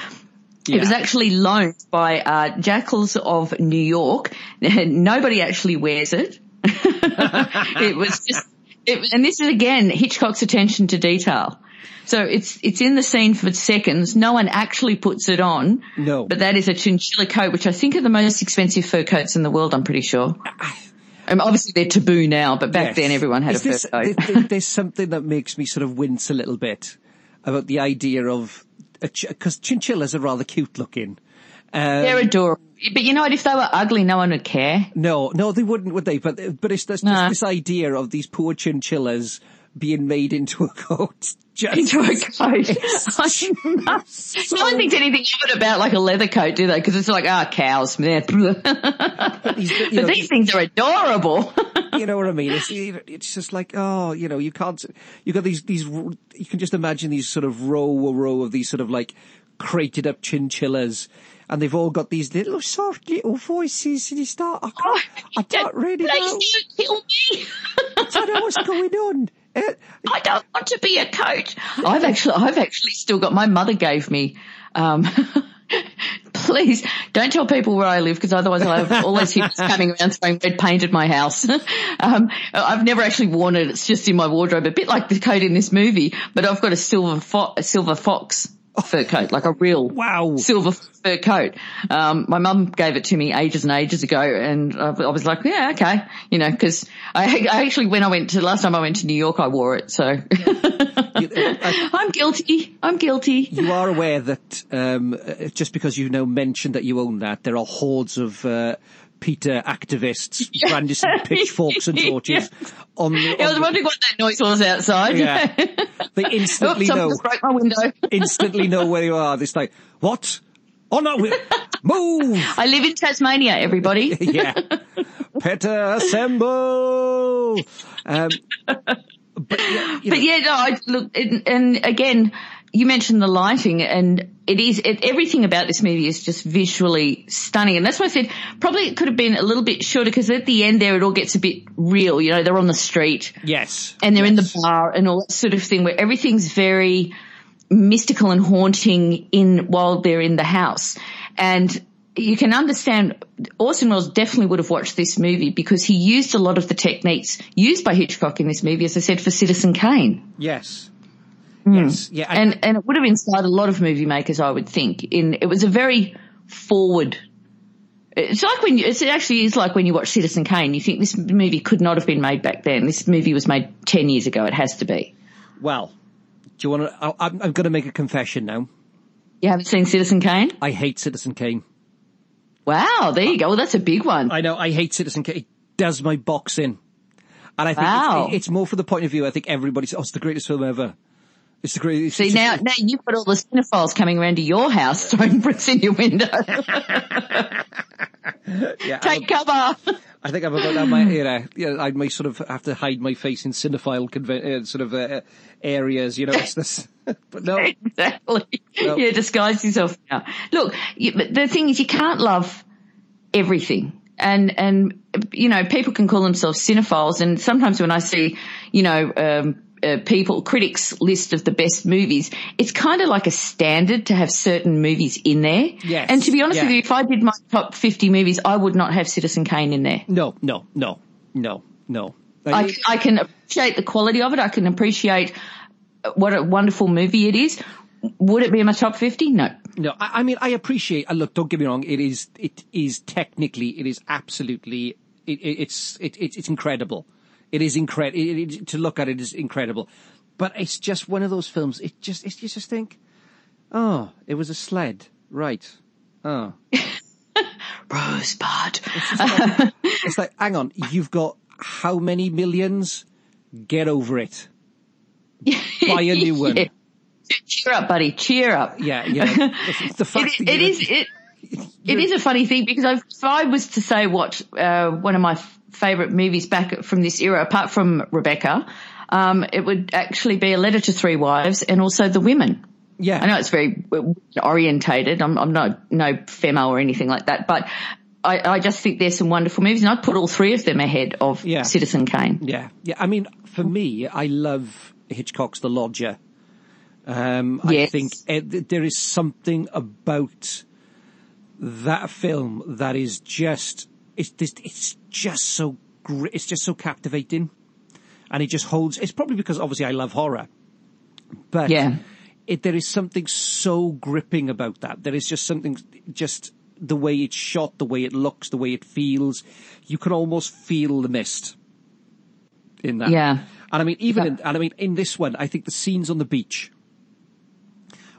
It was actually loaned by uh, Jackals of New York. Nobody actually wears it. it was just, it, and this is again Hitchcock's attention to detail. So it's it's in the scene for seconds. No one actually puts it on. No. but that is a chinchilla coat, which I think are the most expensive fur coats in the world. I'm pretty sure. Obviously they're taboo now, but back Yes. then everyone had Is a this- fur coat. th- th- there's something that makes me sort of wince a little bit about the idea of because chinchillas are rather cute looking. Um, They're adorable. But you know what? If they were ugly, no one would care. no, no, they wouldn't, would they? But but it's this, No. this idea of these poor chinchillas being made into a coat. Just, into a coat. no one thinks anything of it about like a leather coat, do they? Because it's like, ah, cows. man. These- you but know, these things are adorable. you know what I mean? It's it's just like oh, you know, you can't. You got these these. You can just imagine these sort of row a row of these sort of like crated up chinchillas, and they've all got these little soft little voices, and you start. I, can't, I don't really know. Please don't kill me. I don't know what's going on. Uh, I don't want to be a coach. I've actually, I've actually still got. My mother gave me. Um, please don't tell people where I live because otherwise I'll have all those hippies coming around throwing red paint at my house. um, I've never actually worn it. It's just in my wardrobe, a bit like the coat in this movie. But I've got a silver fo- a silver fox fur coat, like a real Wow. silver fur coat. Um, my mum gave it to me ages and ages ago, and I, I was like, yeah, okay, you know, because I, I actually when I went to last time I went to New York, I wore it. So I'm guilty. I'm guilty. you are aware that um, uh, just because you now mentioned that you own that, there are hordes of uh, PETA activists brandishing pitchforks and torches on the. Yeah, I was the- wondering what that noise was outside. Yeah. They instantly someone know. broke my window. instantly know where you are. This like what? Oh no, move! I live in Tasmania, everybody. yeah. PETA assemble! Um, but yeah, you know, But yeah, no, I look, and, and again, you mentioned the lighting and it is, it, everything about this movie is just visually stunning. And that's why I said probably it could have been a little bit shorter because at the end there it all gets a bit real. You know, they're on the street yes. and they're in the bar and all that sort of thing where everything's very mystical and haunting in while they're in the house. And you can understand Orson Welles definitely would have watched this movie because he used a lot of the techniques used by Hitchcock in this movie, as I said, for Citizen Kane. Yes. Hmm. Yes. Yeah. I- And and it would have inspired a lot of movie makers, I would think. In it was a very forward it's like when you, it actually is like when you watch Citizen Kane, you think this movie could not have been made back then. This movie was made 10 years ago. It has to be. well, do you want to? I'm, I'm going to make a confession now. You haven't seen Citizen Kane? I hate Citizen Kane. Wow, there you go. Well, that's a big one. I know. I hate Citizen Kane. It does my box in, and I think Wow. it's, it's more for the point of view. I think everybody says, "Oh, it's the greatest film ever." It's the greatest. See, now, now you've got all the cinephiles coming around to your house throwing bricks in your window. yeah, Take cover. I think I'm about that my era. Yeah, I may sort of have to hide my face in cinephile uh, sort of uh, areas. You know, it's this. but no, exactly. Well- yeah, disguise yourself now. Look, you, but the thing is, you can't love everything. And, and, you know, people can call themselves cinephiles. And sometimes when I see, you know, um, uh, people, critics list of the best movies, it's kind of like a standard to have certain movies in there. Yes, And to be honest yeah. with you, if I did my top 50 movies, I would not have Citizen Kane in there. no, no, no, no, no. I, I can appreciate the quality of it. I can appreciate what a wonderful movie it is. Would it be in my top 50? No. No, I, I mean, I appreciate, uh, look, don't get me wrong, it is, it is technically, it is absolutely, it, it, it's, it, it's it's incredible. It is incredible, to look at it is incredible. But it's just one of those films, it just, it's, you just think, oh, it was a sled, right. Oh. Rosebud. It's like, hang on, you've got how many millions? Get over it. Buy a new one. Cheer up, buddy. Cheer up. Yeah, yeah. The, the fact It, that it it. It is a funny thing because I've, if I was to say what uh, one of my f- favorite movies back from this era, apart from Rebecca, um, it would actually be A Letter to Three Wives and also The Women. Yeah. I know it's very orientated. I'm, I'm no no femo or anything like that, but I, I just think there's some wonderful movies, and I'd put all three of them ahead of Yeah. Citizen Kane. Yeah, yeah. I mean, for me, I love Hitchcock's The Lodger. Um, I think uh, th- there is something about that film that is just it's just, it's just so it's just so captivating, and it just holds. It's probably because obviously I love horror, but Yeah. it, there is something so gripping about that. There is just something just the way it's shot, the way it looks, the way it feels. You can almost feel the mist in that. Yeah. And I mean, even Yeah. in, and I mean, in this one, I think the scenes on the beach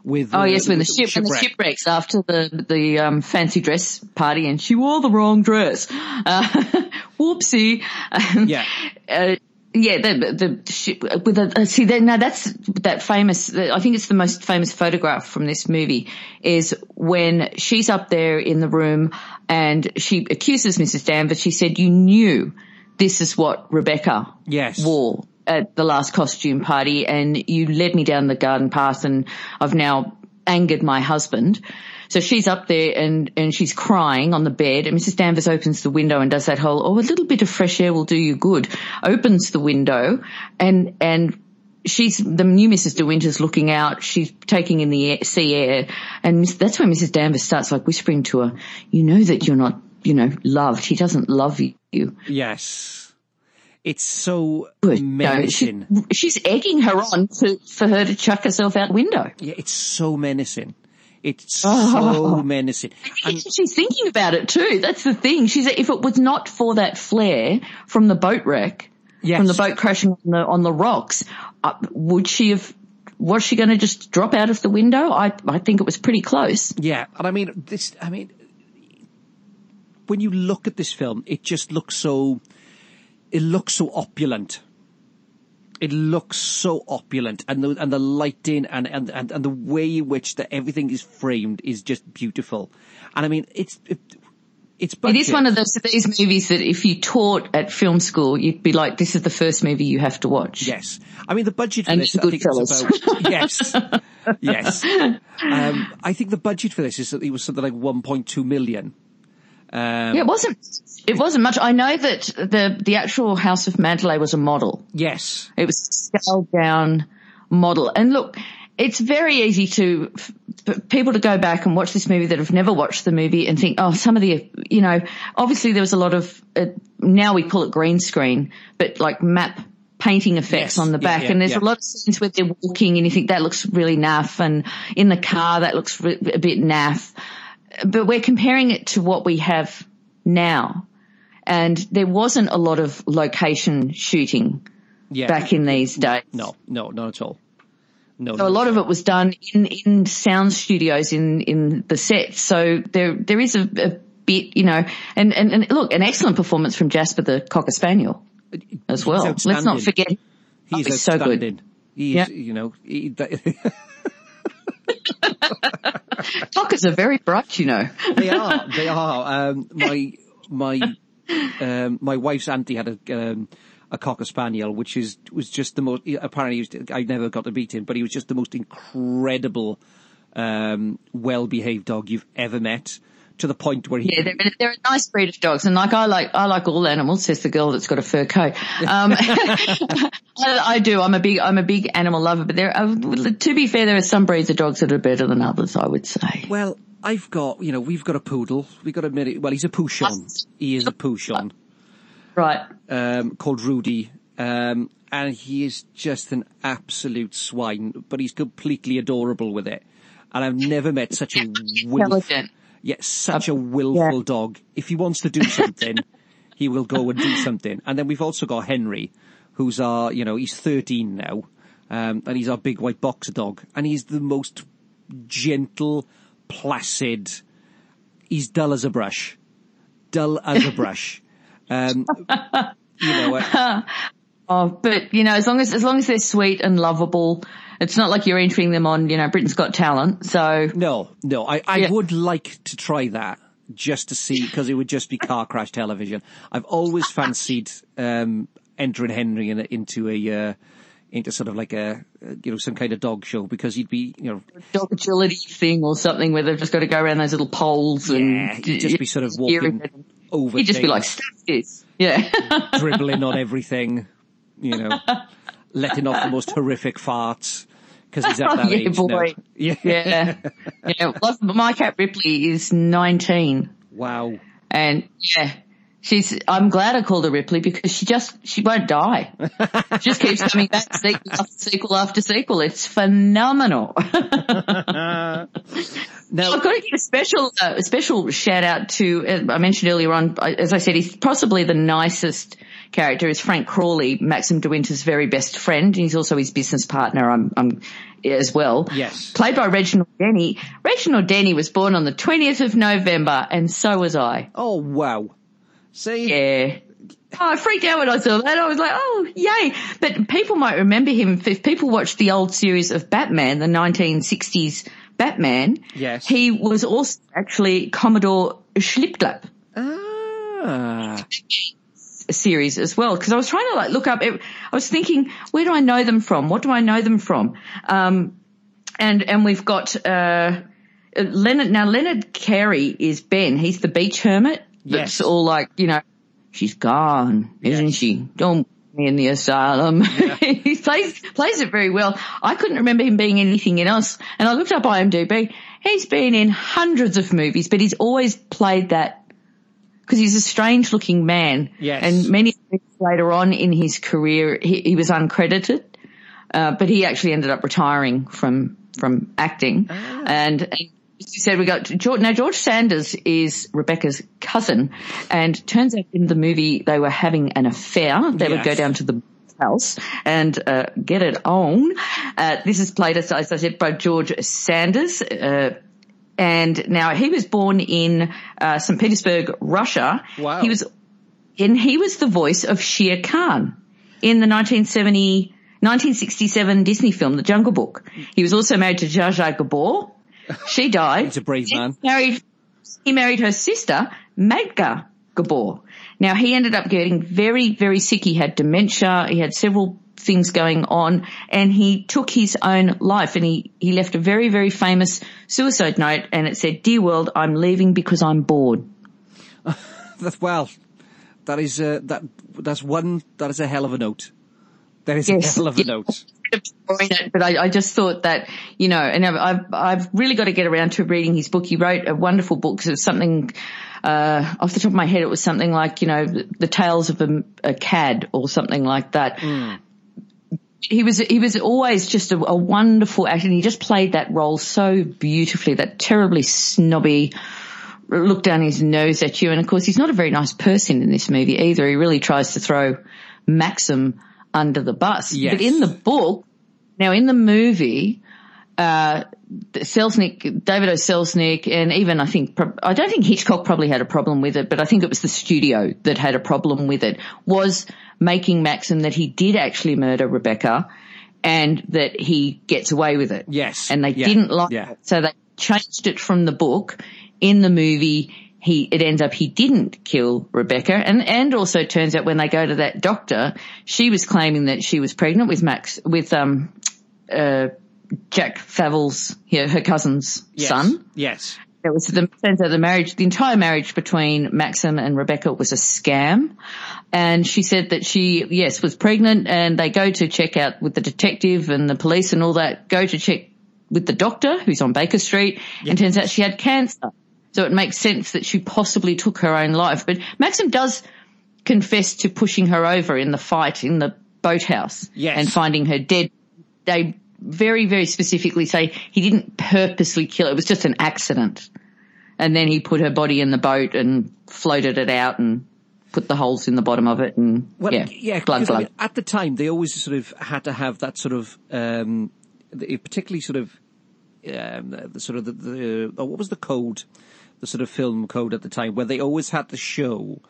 with, Oh uh, yes, when the ship when the shipwreck. shipwrecks after the the um, fancy dress party, and she wore the wrong dress. Uh, whoopsie. Um, Yeah. Uh, yeah, the the ship with a uh, see that now that's that famous. I think it's the most famous photograph from this movie is when she's up there in the room and she accuses Mrs. Danvers. She said, "You knew this is what Rebecca Yes. wore at the last costume party and you led me down the garden path and I've now angered my husband. So she's up there and, and she's crying on the bed and Mrs. Danvers opens the window and does that whole, oh, a little bit of fresh air will do you good. Opens the window and, and she's, the new Mrs. De Winter's looking out. She's taking in the air, sea air and that's when Mrs. Danvers starts like whispering to her, you know that you're not, you know, loved. He doesn't love you. Yes. It's so Good. No, she- menacing. she's egging her on to, for her to chuck herself out window. Yeah, it's so menacing. It's Oh. so menacing. And she's thinking about it too. That's the thing. She's if it was not for that flare from the boat wreck, Yes. from the boat crashing on the on the rocks, uh, would she have? Was she going to just drop out of the window? I I think it was pretty close. Yeah, and I mean this. I mean, when you look at this film, it just looks so. It looks so opulent. It looks so opulent, and the and the lighting and and and, and the way in which that everything is framed is just beautiful. And I mean, it's it, it's budget. is one of those these movies that if you taught at film school, you'd be like, "This is the first movie you have to watch." Yes. I mean, the budget for And this, I think, was about, yes. Yes. Um, I think the budget for this is that it was something like 1.2 million. Um, Yeah, it wasn't. It wasn't much. I know that the the actual House of Manderley was a model. Yes. It was a scaled down model. And look, it's very easy to for people to go back and watch this movie that have never watched the movie and think, oh, some of the, you know, obviously there was a lot of, uh, now we call it green screen, but like map painting effects Yes. on the Yeah, back. yeah, and there's yeah. a lot of scenes where they're walking and you think that looks really naff and in the car that looks re- a bit naff. But we're comparing it to what we have now. And there wasn't a lot of location shooting Yeah. back in these days. No, no, not at all. No. So a lot of it was done in, in sound studios in, in the sets. So there, there is a, a bit, you know, and, and, and look, an excellent performance from Jasper the Cocker Spaniel as well. Let's not forget. He's Oh, he's so good. Yeah. you know, he, that, Cockers are very bright, you know. they are, they are. Um, my, my, um, my wife's auntie had a, um, a cocker spaniel, which is was just the most. Apparently, was, I never got to meet him, but he was just the most incredible, um, well-behaved dog you've ever met. To the point where he, Yeah, they're, they're a nice breed of dogs, and like I like I like all animals. Says the girl that's got a fur coat. Um, I, I do. I'm a big I'm a big animal lover, but there. Uh, to be fair, there are some breeds of dogs that are better than others. I would say. well, I've got, you know, we've got a poodle. We've got a minute. Well, he's a Poochon. He is a Poochon. Right. um, called Rudy, um, and he is just an absolute swine, but he's completely adorable with it. And I've never met such a willful, Yeah, such a willful Yeah. dog. If he wants to do something, he will go and do something. And then we've also got Henry, who's our, you know, he's 13 now, um, and he's our big white boxer dog, and he's the most gentle, placid. He's dull as a brush, dull as a brush. Um, you know, uh, Oh, but you know, as long as as long as they're sweet and lovable, it's not like you're entering them on, you know, Britain's Got Talent. So No, no. I, I Yeah. would like to try that just to see because it would just be car crash television. I've always fancied um, entering Henry in, into a uh, into sort of like a you know some kind of dog show because he'd be you know dog agility thing or something where they've just got to go around those little poles and yeah he'd just be sort of walking over He'd just be like, things, "Stuff this." Yeah. dribbling on everything, you know, letting off the most horrific farts because he's at that yeah, age now. boy. Yeah. yeah. Yeah. Well, my cat Ripley is 19 Wow. and yeah, she's, I'm glad I called her Ripley because she just, she won't die. She just keeps coming back sequel after sequel after sequel. It's phenomenal. Now, I've got to give a special, uh, special shout out to, uh, I mentioned earlier on, as I said, he's possibly the nicest character is Frank Crawley, Maxim de Winter's very best friend. and He's also his business partner, I'm, I'm, as well. Yes. Played by Reginald Denny. Reginald Denny was born on the 20th of November and so was I. oh wow. See, Yeah. Oh, I freaked out when I saw that. I was like, oh, yay. But people might remember him if people watched the old series of Batman, the 1960s Batman. Yes. He was also actually Commodore Schmidlapp Ah. Series as well. Cause I was trying to like look up, I was thinking, where do I know them from? What do I know them from? Um, and, and we've got, uh, Leonard, now Leonard Carey is Ben. He's the beach hermit. That's Yes. all like, you know, she's gone, isn't Yes. she? Don't put me in the asylum. he plays, plays it very well. I couldn't remember him being anything else. And I looked up IMDb. He's been in hundreds of movies, but he's always played that because he's a strange looking man. Yes. And many later on in his career, he, he was uncredited. Uh, but he actually ended up retiring from, from acting. And, and you said, we got George, now George Sanders is Rebecca's cousin and turns out in the movie they were having an affair. They would go down to the house and uh, get it on. Uh, this is played, as, as I said, by George Sanders. Uh, and now he was born in uh, St. Petersburg, Russia. Wow. He was, and he was the voice of Shere Khan in the 1970 1967 Disney film, The Jungle Book. He was also married to Zsa Gabor. She died. He's a brave man. He married, he married her sister, Magda Gabor. Now he ended up getting very, very sick. He had dementia. He had several things going on and he took his own life and he, he left a very, very famous suicide note and it said, Dear world, I'm leaving because I'm bored. That's, well, that is, uh, that, that's one, that is a hell of a note. That is Yes. a hell of a note. But I, I just thought that, you know, and I've, I've, really got to get around to reading his book. He wrote a wonderful book. 'cause It was something, uh, off the top of my head, it was something like, you know, the, the tales of a, a cad or something like that. He was, he was always just a, a wonderful actor and he just played that role so beautifully, that terribly snobby, look down his nose at you. And of course, he's not a very nice person in this movie either. He really tries to throw Maxim under the bus. Yes. But in the book, now in the movie, uh, Selznick, David O. Selznick, and even I think, I don't think Hitchcock probably had a problem with it, but I think it was the studio that had a problem with it, was making Maxim that he did actually murder Rebecca and that he gets away with it. Yes. And they Yeah. didn't like Yeah. it. So they changed it from the book. In the movie, he, it ends up he didn't kill Rebecca. And, and also turns out when they go to that doctor, she was claiming that she was pregnant with Max, with, um, uh, Jack Favell's, her cousin's Yes. son. Yes. It was the turns out the marriage, the entire marriage between Maxim and Rebecca was a scam. And she said that she, yes, was pregnant and they go to check out with the detective and the police and all that, go to check with the doctor who's on Baker Street and turns out she had cancer. So it makes sense that she possibly took her own life. But Maxim does confess to pushing her over in the fight in the boathouse Yes. and finding her dead. They very, very specifically say he didn't purposely kill her. It was just an accident. And then he put her body in the boat and floated it out and put the holes in the bottom of it and Well, yeah, yeah, blood, I blood. mean, at the time, they always sort of had to have that sort of, um, particularly sort of, um, the sort of the, the oh, what was the code, the sort of film code at the time, where they always had to show,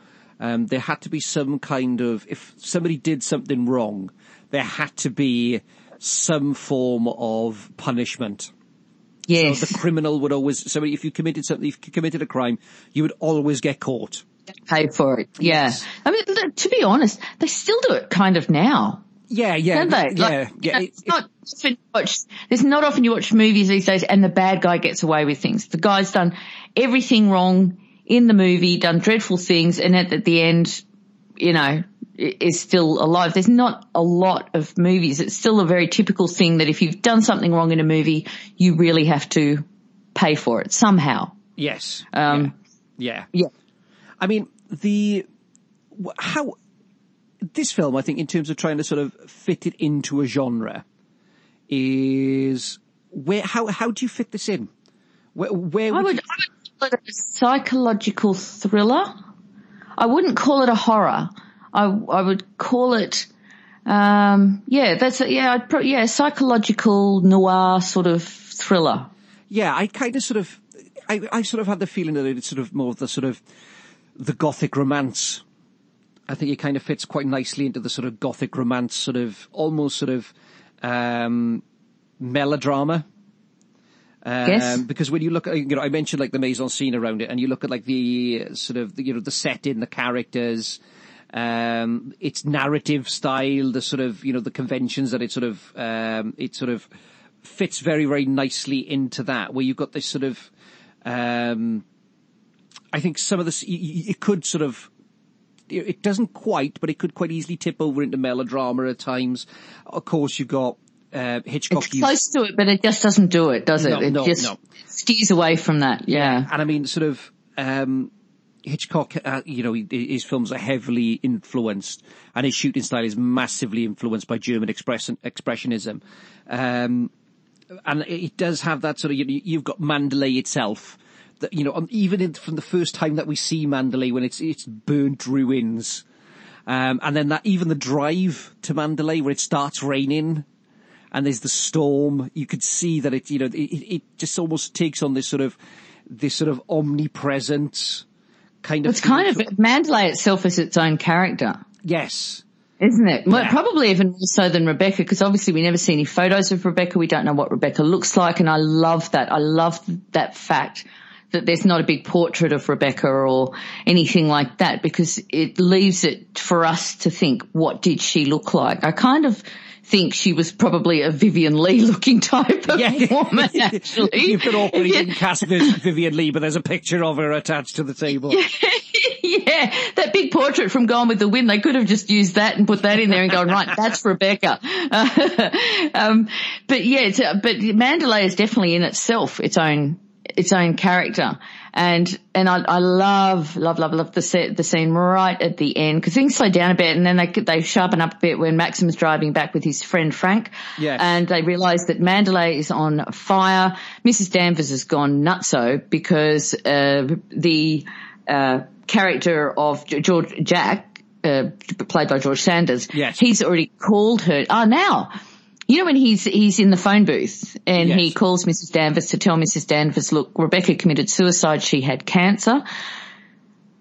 um, there had to be some kind of, if somebody did something wrong, there had to be some form of punishment. yes. So the criminal would always, somebody, if you committed something, if you committed a crime, you would always get caught. pay for it. Yeah. Yes. I mean, to be honest, they still do it kind of now. Yeah, yeah, Don't they? yeah, yeah. you know, It- it's not often you watch, there's not often you watch movies these days and the bad guy gets away with things. The guy's done everything wrong in the movie, done dreadful things, and at, at the end, you know, is still alive. There's not a lot of movies. It's still a very typical thing that if you've done something wrong in a movie, you really have to pay for it somehow. Yes. Um, yeah. Yeah. I mean, the how this film, I think, in terms of trying to sort of fit it into a genre, is where how how do you fit this in? Where, where I would, would, you- I would call it a psychological thriller. I wouldn't call it a horror. I I would call it, um, yeah, that's a, yeah, I'd pro- yeah, psychological noir sort of thriller. yeah, I kind of sort of I I sort of had the feeling that it's sort of more of the sort of the gothic romance. I think it kind of fits quite nicely into the sort of gothic romance, sort of almost sort of um, melodrama. Um, Yes. Because when you look at, you know, I mentioned like the mise en scene around it, and you look at like the uh, sort of, the, you know, the setting, the characters, um, its narrative style, the sort of, you know, the conventions that it sort of, um, it sort of fits very, very nicely into that, where you've got this sort of, um, I think some of this, it could sort of, it doesn't quite, but it could quite easily tip over into melodrama at times. Of course, you've got, uh, Hitchcock. It's close to it, but it just doesn't do it, does it? No, it no, just no. steers away from that. Yeah. And I mean, sort of, um, Hitchcock, uh, you know, his films are heavily influenced, and his shooting style is massively influenced by German express- expressionism. Um, and it does have that sort of, you you've got Manderley itself, that, you know, um, even in, from the first time that we see Manderley when it's, it's burnt ruins. Um, and then that, even the drive to Manderley where it starts raining and there's the storm, you could see that it, you know, it, it just almost takes on this sort of, this sort of omnipresent kind of. It's kind of, Manderley itself is its own character. yes. Isn't it? Well, probably even more so than Rebecca, because obviously we never see any photos of Rebecca. We don't know what Rebecca looks like, and I love that. I love that fact that there's not a big portrait of Rebecca or anything like that, because it leaves it for us to think, what did she look like? I kind of think she was probably a Vivien Leigh looking type of woman, actually. You've been awkwardly Yeah. cast Viv- Vivien Leigh, but there's a picture of her attached to the table. Yeah, that big portrait from Gone with the Wind, they could have just used that and put that in there and gone, right, that's Rebecca. um, but yeah, it's, uh, but Manderley is definitely in itself its own, its own character. And, and I, I love, love, love, love the set, the scene right at the end because things slow down a bit and then they, they sharpen up a bit when Maxim's driving back with his friend Frank. Yes. And they realise that Manderley is on fire. Mrs. Danvers has gone nutso because, uh, the, uh, character of George Jack, uh, played by George Sanders. Yes. He's already called her. Ah, now, you know when he's he's in the phone booth and he calls Mrs. Danvers to tell Mrs. Danvers, look, Rebecca committed suicide. She had cancer.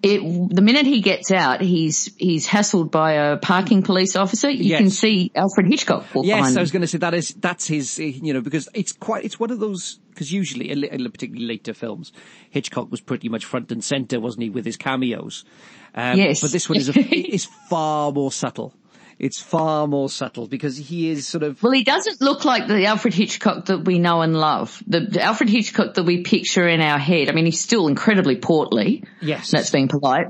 It, the minute he gets out, he's he's hassled by a parking police officer. You Yes. can see Alfred Hitchcock Yes, I was going to say that is that's his. You know, because it's quite it's one of those because usually, particularly later films, Hitchcock was pretty much front and center, wasn't he, with his cameos? Um, Yes. but this one is a, is far more subtle. It's far more subtle because he is sort of Well, he doesn't look like the Alfred Hitchcock that we know and love. The, the Alfred Hitchcock that we picture in our head. I mean, he's still incredibly portly. Yes. That's being polite.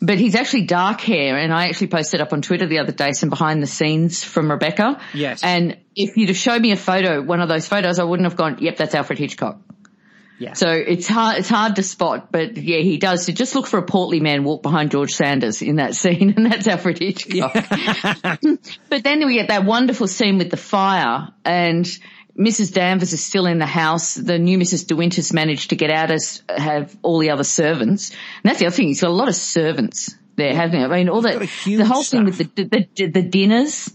But he's actually dark hair and I actually posted up on Twitter the other day some behind the scenes from Rebecca. Yes. And if you'd have showed me a photo, one of those photos, I wouldn't have gone, yep, that's Alfred Hitchcock. Yeah. So it's hard, it's hard to spot, but yeah, he does. So just look for a portly man walk behind George Sanders in that scene and that's Alfred Hitchcock. but then we get that wonderful scene with the fire and Mrs. Danvers is still in the house. The new Mrs. De Winter's managed to get out as have all the other servants. And that's the other thing. He's got a lot of servants there, hasn't he? I mean, all that, the whole thing with the, the, the, the dinners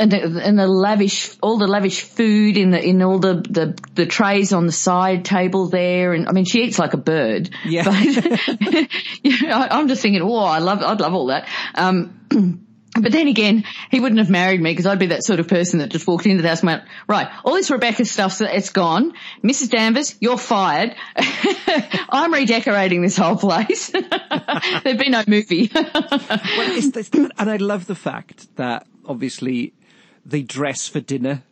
and the, and the lavish, all the lavish food in the, in all the, the, the trays on the side table there. And I mean, she eats like a bird. Yeah. But, you know, I- I'm just thinking, oh, I love, I'd love all that. Um, but then again, he wouldn't have married me because I'd be that sort of person that just walked into the house and went, right, all this Rebecca stuff, it's gone. Mrs. Danvers, you're fired. I'm redecorating this whole place. There'd be no movie. well, it's, and I love the fact that obviously they dress for dinner.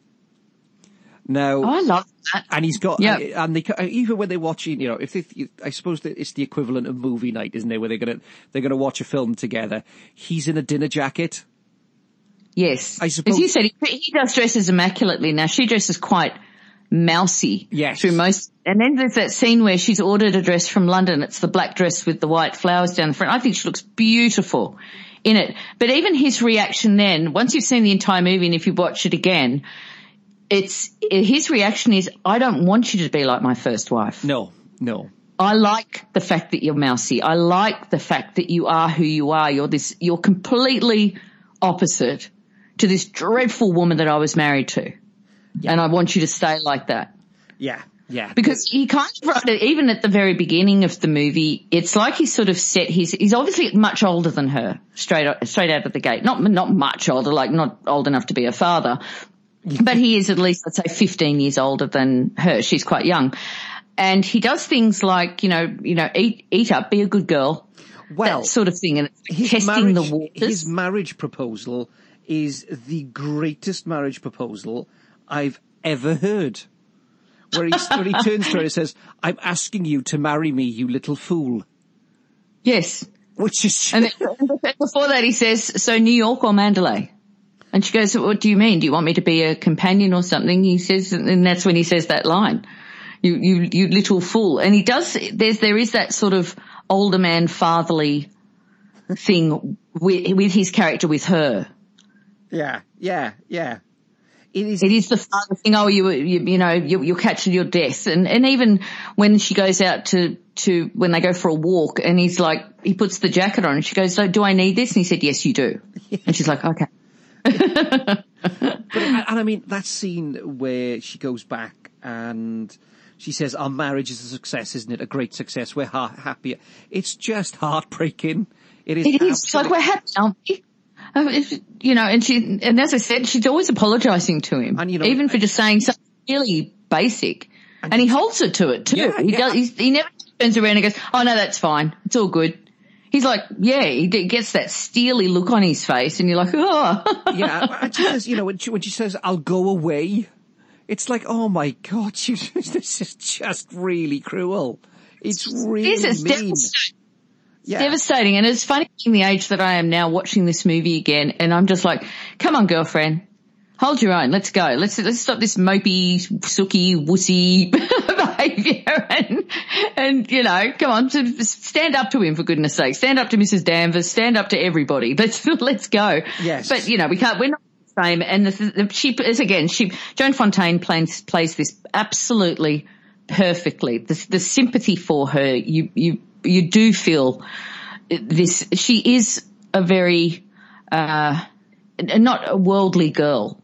Now, oh, I love that. and he's got, Yeah. and they, even when they're watching, you know, if they, I suppose that it's the equivalent of movie night, isn't it? Where they're gonna, they're gonna watch a film together. He's in a dinner jacket. Yes. I suppose- As you said, he, he does dresses immaculately. Now she dresses quite mousy. Yes. Through most, and then there's that scene where she's ordered a dress from London. It's the black dress with the white flowers down the front. I think she looks beautiful in it. But even his reaction then, once you've seen the entire movie and if you watch it again, it's, his reaction is, I don't want you to be like my first wife. No, no. I like the fact that you're mousy. I like the fact that you are who you are. You're this, you're completely opposite to this dreadful woman that I was married to. And I want you to stay like that. Yeah, yeah. Because he kind of wrote it, even at the very beginning of the movie, it's like he's sort of set his, he's obviously much older than her, straight, straight out of the gate. Not, not much older, like not old enough to be a father. But he is at least, let's say 15 years older than her. She's quite young. And he does things like, you know, you know, eat, eat up, be a good girl. well, that sort of thing. And testing marriage, the waters. His marriage proposal is the greatest marriage proposal I've ever heard. Where he, where he turns to her and says, I'm asking you to marry me, you little fool. yes. Which is, And then- before that he says, so New York or Manderley? And she goes, what do you mean? Do you want me to be a companion or something? He says, and that's when he says that line. You, you, you little fool. And he does, there's, there is that sort of older man fatherly thing with, with his character with her. yeah, yeah, yeah. It is, It is the father thing. Oh, you, you, you know, you, you're catching your death. And, and even when she goes out to, to, when they go for a walk and he's like, he puts the jacket on and she goes, so do I need this? And he said, yes, you do. And she's like, okay. But, and, and I mean, that scene where she goes back and she says, our marriage is a success, isn't it? A great success. We're ha- happy. It's just heartbreaking. It is. It is. It's like we're happy, aren't we? Um, if- You know, and she, and as I said, she's always apologising to him, And, you know, even for just saying something really basic, and, he holds her to it too. Yeah, he yeah. does. He never turns around and goes, "Oh no, that's fine. It's all good." He's like, yeah, he gets that steely look on his face, and you're like, oh, yeah, and she says, you know, when she, when she says, "I'll go away," it's like, oh my god, she, this is just really cruel. It's really this is mean. devastating. Yeah. devastating. And it's funny in the age that I am now watching this movie again, and I'm just like, come on, girlfriend. Hold your own. Let's go. Let's let's stop this mopey, sooky, wussy behaviour, and and you know, come on, stand up to him for goodness sake. Stand up to Mrs. Danvers. Stand up to everybody. Let's let's go. Yes. But you know, we can't. We're not the same. And the, the, she is again. She Joan Fontaine plays plays this absolutely perfectly. The the sympathy for her, you you you do feel this. She is a very uh, not a worldly girl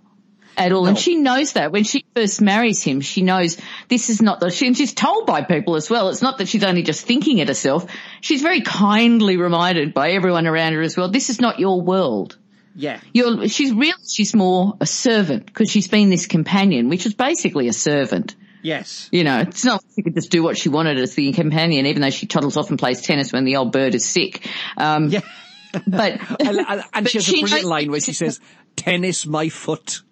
at all. And she knows that when she first marries him, she knows this is not the, she, and she's told by people as well. It's not that she's only just thinking it herself. She's very kindly reminded by everyone around her as well. This is not your world. yeah, You're, she's real, she's more a servant because she's been this companion, which is basically a servant. Yes, You know, it's not like she could just do what she wanted as the companion, even though she toddles off and plays tennis when the old bird is sick. Um, yeah. but, And, and- but she has a brilliant knows- line where she says, "Tennis my foot."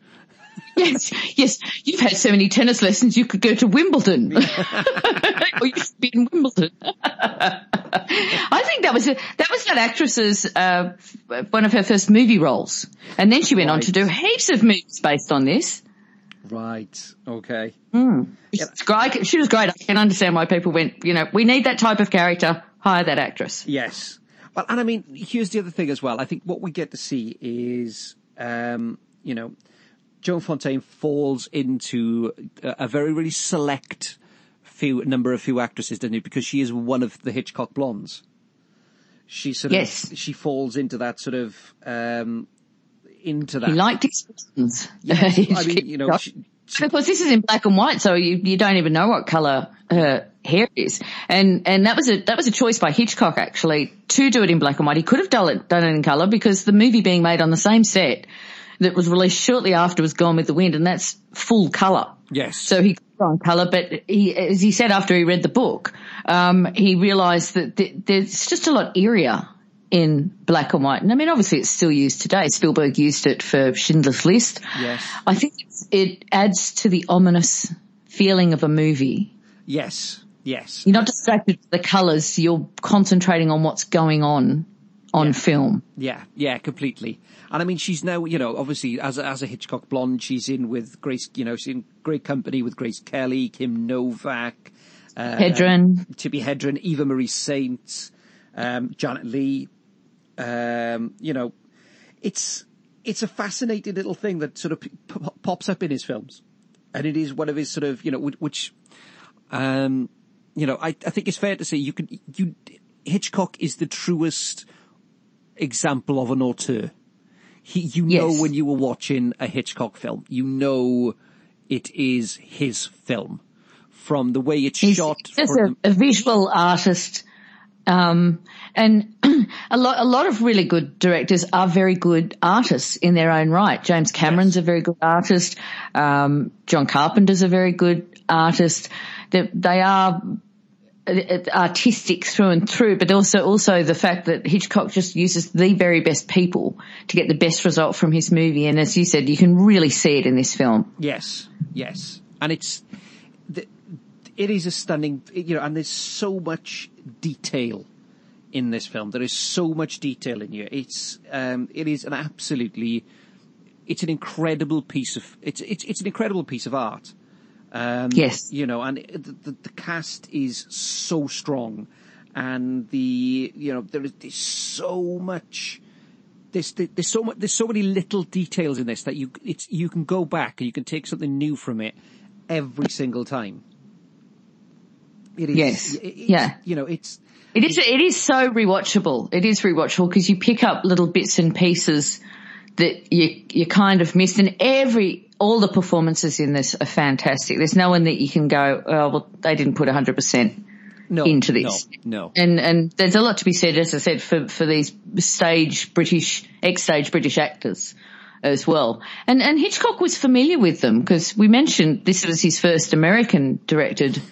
Yes, yes. You've had so many tennis lessons, you could go to Wimbledon, or you should be in Wimbledon. I think that was a, that was that actress's uh, one of her first movie roles, and then she went on to do heaps of movies based on this. Right. Okay. Great. She was great. I can understand why people went. You know, we need that type of character. Hire that actress. Yes. Well, and I mean, here's the other thing as well. I think what we get to see is, um, you know, Joan Fontaine falls into a, very, really select few number of few actresses, doesn't it? Because she is one of the Hitchcock blondes. She sort of Yes. of she falls into that sort of um, into that. He liked expressions. I mean, you know, she, of course, this is in black and white, so you, you don't even know what color her hair is. And and that was a that was a choice by Hitchcock actually to do it in black and white. He could have done it done it in color because the movie being made on the same set that was released shortly after was Gone with the Wind, and that's full color. yes. So he could on colour, but he, as he said after he read the book, um, he realised that th- there's just a lot eerier in black and white. And I mean, obviously it's still used today. Spielberg used it for Schindler's List. Yes. I think it adds to the ominous feeling of a movie. yes. Yes. You're not distracted by the colours, you're concentrating on what's going on on film. Yeah, yeah, completely. And I mean, she's now, you know, obviously as a, as a Hitchcock blonde, she's in with Grace, you know, she's in great company with Grace Kelly, Kim Novak, uh, Hedren. Tippi Hedren, Eva Marie Saint, um, Janet Leigh. Um, you know, it's it's a fascinating little thing that sort of p- pops up in his films, and it is one of his sort of, you know, which, um, you know, I, I think it's fair to say you can you Hitchcock is the truest example of an auteur. He, you know when you were watching a Hitchcock film, you know it is his film. From the way it's He's shot, just from a, a visual artist. Um, and a lot, a lot of really good directors are very good artists in their own right. James Cameron's a very good artist. Um, John Carpenter's a very good artist. They, they are uh, artistic through and through, but also, also the fact that Hitchcock just uses the very best people to get the best result from his movie. And as you said, you can really see it in this film. Yes, yes, and it's it is a stunning, you know, and there's so much detail in this film. There is so much detail in here. It's um, it is an absolutely, it's an incredible piece of it's it's it's an incredible piece of art. Um, Yes. you know, and the, the, the cast is so strong, and the you know there is there's so much there's there's so much there's so many little details in this that you it's you can go back and you can take something new from it every single time. It is Yes. it- Yeah. You know, it's It is. It is so rewatchable. It is rewatchable because you pick up little bits and pieces that you you kind of missed, and every all the performances in this are fantastic. There's no one that you can go, oh well, they didn't put hundred percent No, into this. no, no. And and there's a lot to be said, as I said, for for these stage British ex-stage British actors as well. And and Hitchcock was familiar with them because we mentioned this was his first American directed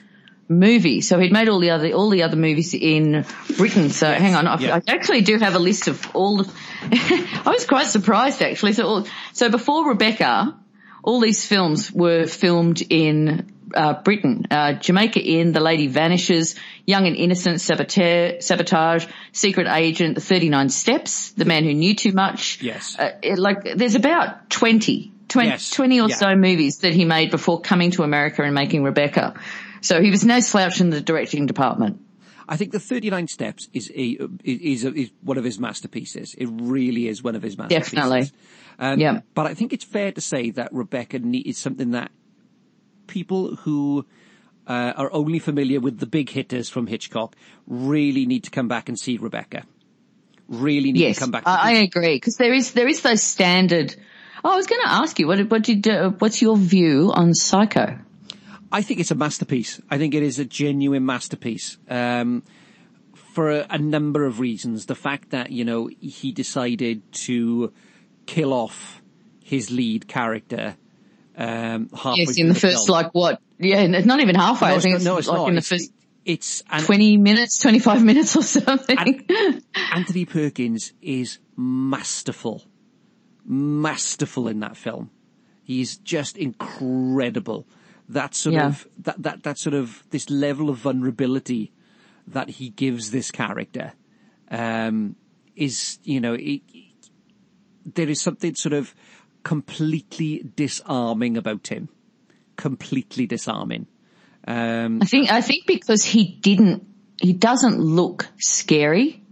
movie. So he'd made all the other all the other movies in Britain. So hang on, I, yeah. I actually do have a list of all. The, I was quite surprised actually. So all, so before Rebecca, all these films were filmed in uh, Britain. Uh, Jamaica Inn, The Lady Vanishes, Young and Innocent, Saboteur, Sabotage, Secret Agent, The 39 Steps, The Man Who Knew Too Much. Yes. Uh, it- like, there's about 20, 20, Yes. 20 or Yeah. so movies that he made before coming to America and making Rebecca. So he was no slouch in the directing department. I think the 39 Steps is a, is, a, is one of his masterpieces. It really is one of his masterpieces. Definitely. Um, Yeah. But I think it's fair to say that Rebecca is something that people who uh, are only familiar with the big hitters from Hitchcock really need to come back and see Rebecca. Really need Yes, to come back. I, I agree because there is there is those standard. Oh, I was going to ask you what what did uh, what's your view on Psycho? I think it's a masterpiece. I think it is a genuine masterpiece. Um, for a, a number of reasons. The fact that, you know, he decided to kill off his lead character, um, halfway Yes, in the first film. like what? Yeah, n- not even halfway. no, I it's think it's, no, it's like not. in the first it's, and twenty minutes, twenty five minutes or something. Anthony Perkins is masterful, masterful in that film. He's just incredible. That sort Yeah. of that that that sort of this level of vulnerability that he gives this character um, is, you know, it, there is something sort of completely disarming about him. Completely disarming. Um, I think I think because he didn't, he doesn't look scary,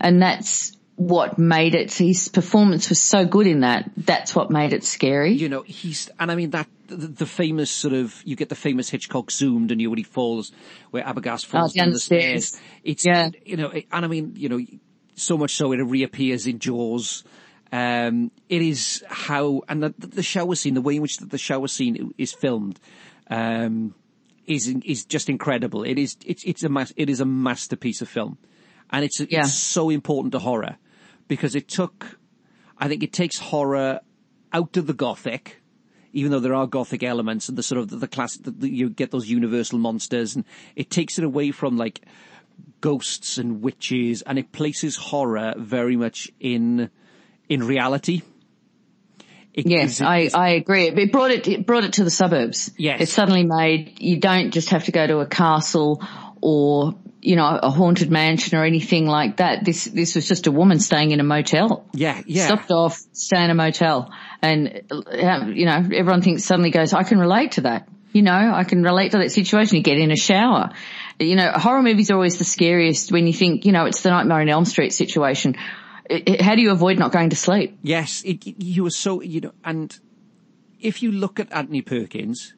and that's what made it. His performance was so good in that. That's what made it scary. you know, he's, and I mean that, the, the famous sort of, you get the famous Hitchcock zoomed and you, when he falls, where Arbogast falls Oh, down the stairs. It's, Yeah. you know, and I mean, you know, so much so it reappears in Jaws. Um, it is how, and the, the shower scene, the way in which the shower scene is filmed, um, is, is just incredible. It is, it's, it's a mas- it is a masterpiece of film. And it's, Yeah. it's so important to horror because it took, I think it takes horror out of the gothic, even though there are gothic elements and the sort of the, the class, the, the, you get those universal monsters, and it takes it away from like ghosts and witches, and it places horror very much in in reality. It Yes, it I, I agree. It brought it, it brought it to the suburbs. Yes. It suddenly made, you don't just have to go to a castle or, you know, a haunted mansion or anything like that. This, this was just a woman staying in a motel. yeah, yeah, Stopped off, stay in a motel. And, uh, you know, everyone thinks suddenly goes, I can relate to that. You know, I can relate to that situation. You get in a shower. You know, horror movies are always the scariest when you think, you know, it's the Nightmare on Elm Street situation. It- it- how do you avoid not going to sleep? Yes, it, you were so you know, and if you look at Anthony Perkins,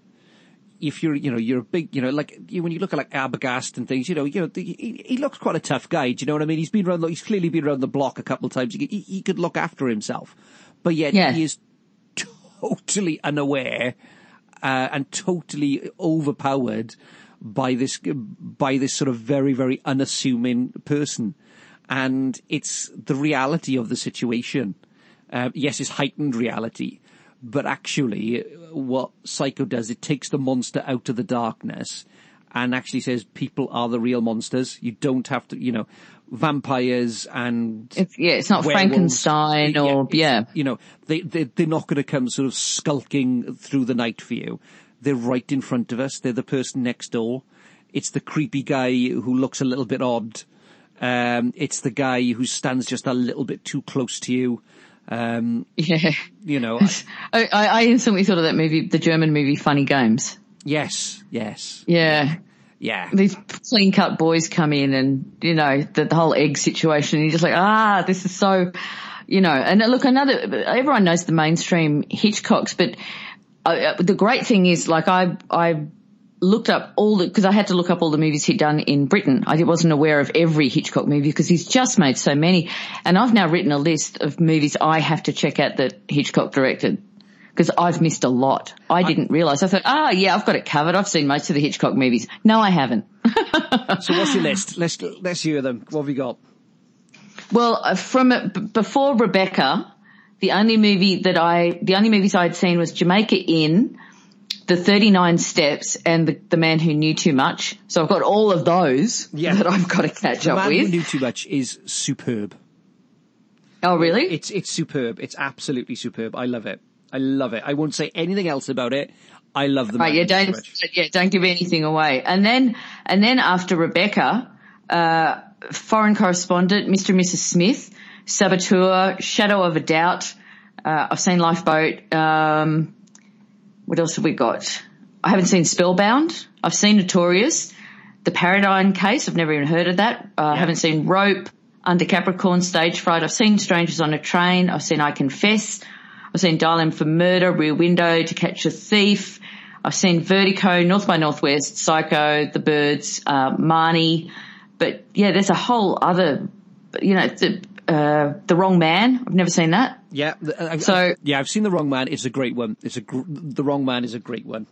if you're you know you're a big you know like you, when you look at like Arbogast and things, you know you know the, he, he looks quite a tough guy. Do you know what I mean? He's been around. He's clearly been around the block a couple of times. He, could- he, he could look after himself, but yet Yeah. he is totally unaware uh, and totally overpowered by this by this sort of very very unassuming person, and it's the reality of the situation. Uh, yes, it's heightened reality, but actually, what Psycho does, it takes the monster out of the darkness and actually says people are the real monsters. You don't have to, you know, vampires and It's, yeah, it's not werewolves. Frankenstein or, it's- yeah. You know, they, they, they're not going to come sort of skulking through the night for you. They're right in front of us. They're the person next door. It's the creepy guy who looks a little bit odd. Um, it's the guy who stands just a little bit too close to you. Um, Yeah. you know, I, I, I instantly thought of that movie, the German movie Funny Games. yes, yes, Yeah. yeah. These clean cut boys come in and, you know, the, the whole egg situation. And you're just like, ah, this is so, you know, and look, another, everyone knows the mainstream Hitchcocks, but uh, the great thing is like I, I looked up all the, cause I had to look up all the movies he'd done in Britain. I wasn't aware of every Hitchcock movie because he's just made so many. And I've now written a list of movies I have to check out that Hitchcock directed. because I've missed a lot. I didn't realize. I thought, ah, yeah, I've got it covered. I've seen most of the Hitchcock movies. No, I haven't. So what's your list? Let's let's hear them. What have you got? Well, uh, from b- before Rebecca, the only movie that I, the only movies I'd seen was Jamaica Inn, The 39 Steps, and The, the Man Who Knew Too Much. So I've got all of those Yeah. that I've got to catch The up Man Who with. Knew Too Much is superb. oh, really? It's it's superb. It's absolutely superb. I love it. I love it. I won't say anything else about it. I love the Right, Man yeah, Who don't, Much. yeah, don't give anything away. And then, and then after Rebecca, uh, Foreign Correspondent, Mr. and Mrs. Smith, Saboteur, Shadow of a Doubt, uh, I've seen Lifeboat, um, what else have we got? I haven't seen Spellbound. I've seen Notorious, The Paradine Case. I've never even heard of that. Uh, I haven't seen Rope, Under Capricorn, Stage Fright. I've seen Strangers on a Train. I've seen I Confess. I've seen Dial M for Murder, Rear Window, To Catch a Thief. I've seen Vertigo, North by Northwest, Psycho, The Birds, uh, Marnie. But yeah, there's a whole other, you know, the, uh, The Wrong Man. I've never seen that. Yeah. I- So- yeah, I've seen The Wrong Man. It's a great one. It's a gr- The Wrong Man is a great one.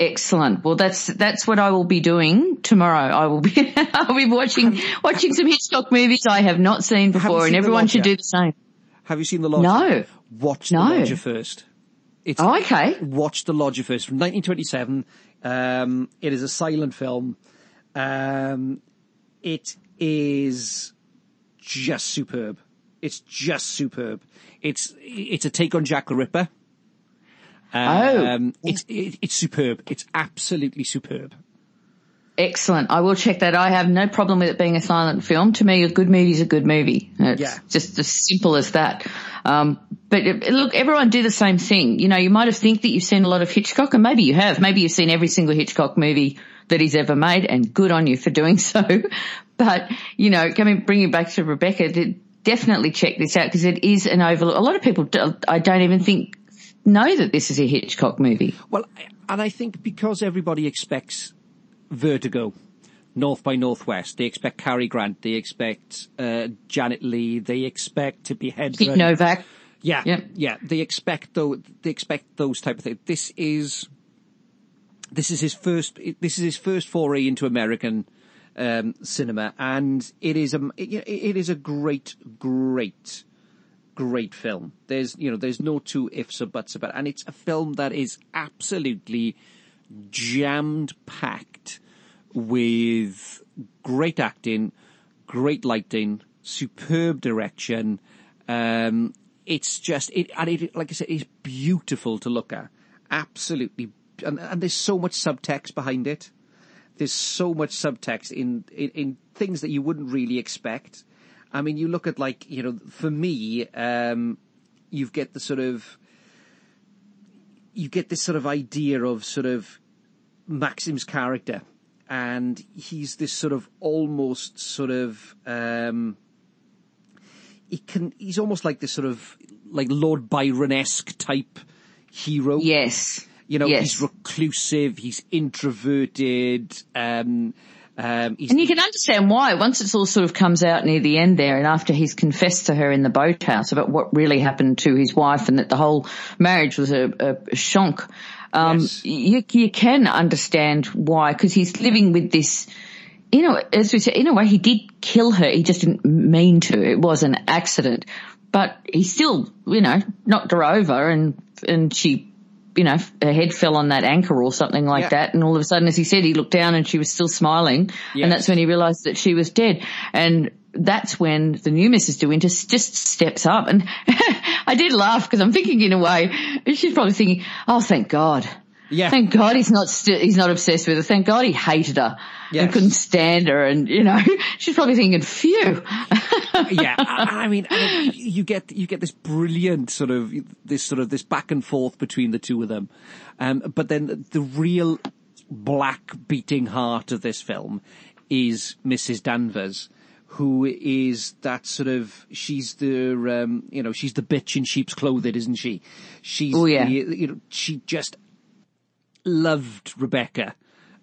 Excellent. Well, that's that's what I will be doing tomorrow. I will be I'll be watching watching some Hitchcock movies I have not seen before, seen and everyone should do the same. Have you seen The Lodger? No. Watch No. The Lodger first. It's Oh, okay. watch The Lodger first from 1927. Um, it is a silent film. Um, it is just superb. It's just superb. It's it's a take on Jack the Ripper. Um, it's it, it's superb. It's absolutely superb. Excellent. I will check that. I have no problem with it being a silent film. To me, a good movie is a good movie. It's Yeah. just as simple as that. Um, but it- look, everyone do the same thing. You know, you might have think that you've seen a lot of Hitchcock, and maybe you have. Maybe you've seen every single Hitchcock movie that he's ever made, and good on you for doing so. But you know, coming bringing back to Rebecca, definitely check this out because it is an overlook. A lot of people, do, I don't even think know that this is a Hitchcock movie. Well, and I think because everybody expects Vertigo, North by Northwest, they expect Cary Grant, they expect uh, Janet Leigh, they expect to be head. Novak. Yeah, Yep. yeah. They expect though. They expect those type of things. This is this is his first. This is his first foray into American um, cinema, and it is a it, it is a great, great, great film. There's you know there's no two ifs or buts about, it. and it's a film that is absolutely jammed packed with great acting, great lighting, superb direction. Um, it's just it, and it, like I said, it's beautiful to look at. Absolutely, and, and there's so much subtext behind it. There's so much subtext in, in in things that you wouldn't really expect. I mean, you look at like you know, for me, um, you get the sort of you get this sort of idea of sort of Maxim's character, and he's this sort of almost sort of um, he can he's almost like this sort of like Lord Byron esque type hero. Yes. You know, yes. he's reclusive, he's introverted, um, um, he's, And you can understand why once it all sort of comes out near the end there and after he's confessed to her in the boathouse about what really happened to his wife and that the whole marriage was a, a shonk. Um, Yes. you, you can understand why because he's living with this, you know, as we said, in a way he did kill her. He just didn't mean to. It was an accident, but he still, you know, knocked her over and, and she, you know, her head fell on that anchor or something like Yeah. that. And all of a sudden, as he said, he looked down and she was still smiling. Yes. And that's when he realized that she was dead. And that's when the new Mrs. De Winter just steps up. And I did laugh because I'm thinking in a way, she's probably thinking, oh, thank God. Yeah. Thank God he's not st- he's not obsessed with her. Thank God he hated her Yes. and couldn't stand her. And you know, she's probably thinking, phew. yeah, I, I mean, I you get you get this brilliant sort of this sort of this back and forth between the two of them, um, but then the real black beating heart of this film is Mrs. Danvers, who is that sort of she's the um, you know she's the bitch in sheep's clothing, isn't she? She's Oh, yeah. the, you know she just loved Rebecca.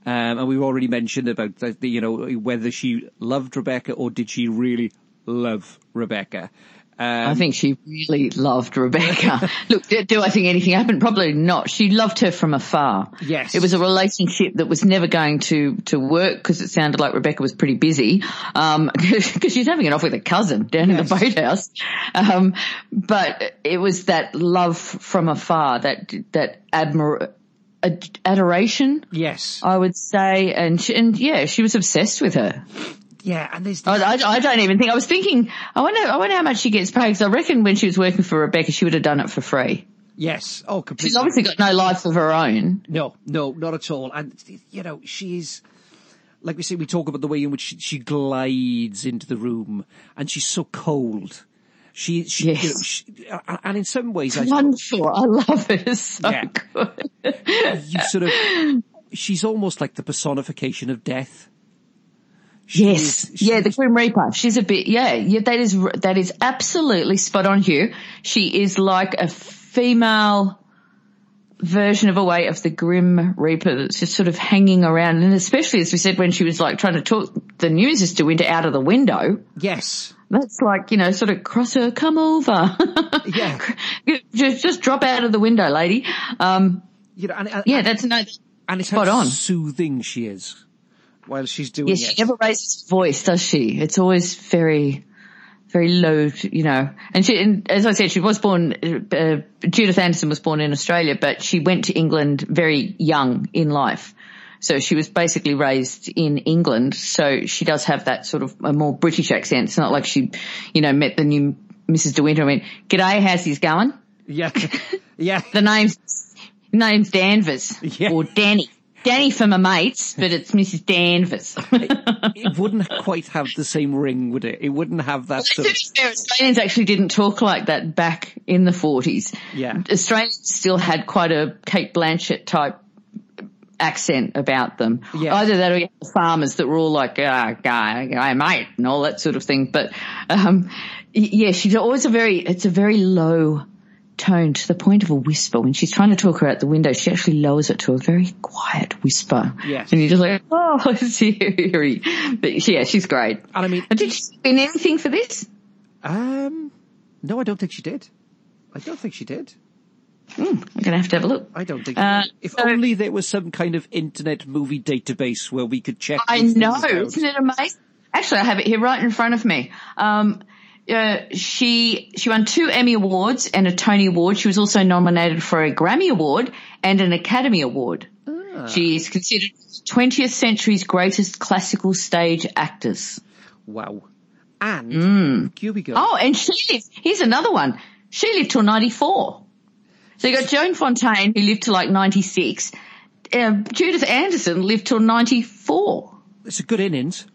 Um, and we've already mentioned about the, the, you know, whether she loved Rebecca or did she really love Rebecca. I think she really loved Rebecca. Look, do, do I think anything happened? Probably not. She loved her from afar. Yes. It was a relationship that was never going to, to work because it sounded like Rebecca was pretty busy. Um, cause she's having it off with a cousin down in the boathouse. Um, but it was that love from afar, that, that admir, ad- adoration, Yes. I would say. And, she, and yeah, she was obsessed with her. yeah, and there's I, I, I don't even think. I was thinking. I wonder. I wonder how much she gets paid. Because I reckon when she was working for Rebecca, she would have done it for free. yes. Oh, completely. She's obviously got no life of her own. No, no, not at all. And you know, she's like we say. We talk about the way in which she, she glides into the room, and she's so cold. She, she, Yes. you know, she and in some ways, I Wonderful. I love it. It's so Yeah. good. you sort of, she's almost like the personification of death. She Yes. is- yeah, the Grim Reaper. She's a bit. Yeah. Yeah. That is. That is absolutely spot on, Hugh. She is like a female version of a way of the Grim Reaper that's just sort of hanging around, and especially as we said when she was like trying to talk the new Mrs. De Winter out of the window. yes, That's like, you know, sort of cross her, come over. Yeah. just, just drop out of the window, lady. Um, you know, and, and, yeah, that's no, and it's spot how on. soothing she is while she's doing yes, it. she never raises her voice, does she? It's always very, very low, you know. And she, and as I said, she was born, uh, Judith Anderson was born in Australia, but she went to England very young in life. So she was basically raised in England. So she does have that sort of a more British accent. It's not like she, you know, met the new Mrs. De Winter and went, G'day, how's he's going? Yeah, yeah, The name's name's Danvers Yeah. or Danny. Danny for my mates, but it's Mrs. Danvers. it wouldn't quite have the same ring, would it? It wouldn't have that sort of. Australians actually didn't talk like that back in the 40s. Yeah. Australians still had quite a Cate Blanchett type accent about them. Yeah. Either that or you had the farmers that were all like, ah, guy, guy, mate, and all that sort of thing. But, um, yeah, she's always a very, it's a very low tone to the point of a whisper. When she's trying to talk her out the window, she actually lowers it to a very quiet whisper. Yes. And you're just like, oh, it's eerie. But yeah, she's great. And I mean, Did she win anything for this? um, no, I don't think she did. I don't think she did. I'm going to have to have a look. I don't think. Uh, if so- only there was some kind of internet movie database where we could check. I know, isn't it amazing? Actually, I have it here right in front of me. Um, uh, she she won two Emmy awards and a Tony award. She was also nominated for a Grammy award and an Academy award. Ah. She is considered 20th century's greatest classical stage actors. Wow. And here we go. Oh, and she lived. Here's another one. She lived till 94. So you got Joan Fontaine who lived to like 96. Uh, Judith Anderson lived till 94. It's a good innings.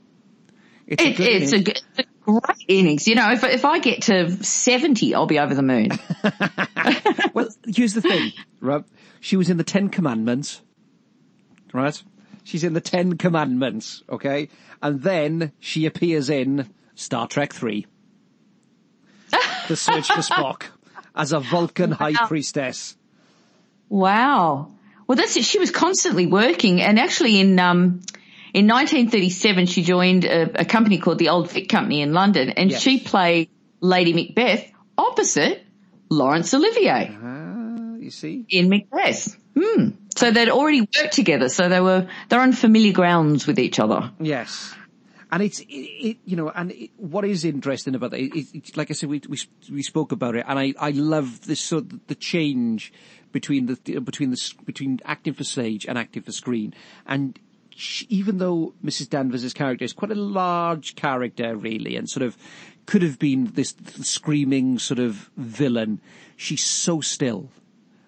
It's a good it's, a, innings. g- it's a great innings. You know, if, if I get to 70, I'll be over the moon. Well, here's the thing, right? She was in the Ten Commandments, right? She's in the Ten Commandments, okay? And then she appears in Star Trek 3. the Search for Spock. As a Vulcan High Priestess. wow. Well, that's it. She was constantly working and actually in, um, in 1937, she joined a, a company called the Old Vic Company in London and Yes. she played Lady Macbeth opposite Laurence Olivier. Ah, you see? in Macbeth. Hmm. So they'd already worked together, so they were they're on familiar grounds with each other. Yes. And it's, it, it, you know, and it, what is interesting about that, it, like I said, we, we, we spoke about it, and I, I love this sort of, the change between the, between the, between acting for stage and acting for screen. And she, even though Mrs. Danvers' character is quite a large character, really, and sort of could have been this screaming sort of villain, she's so still.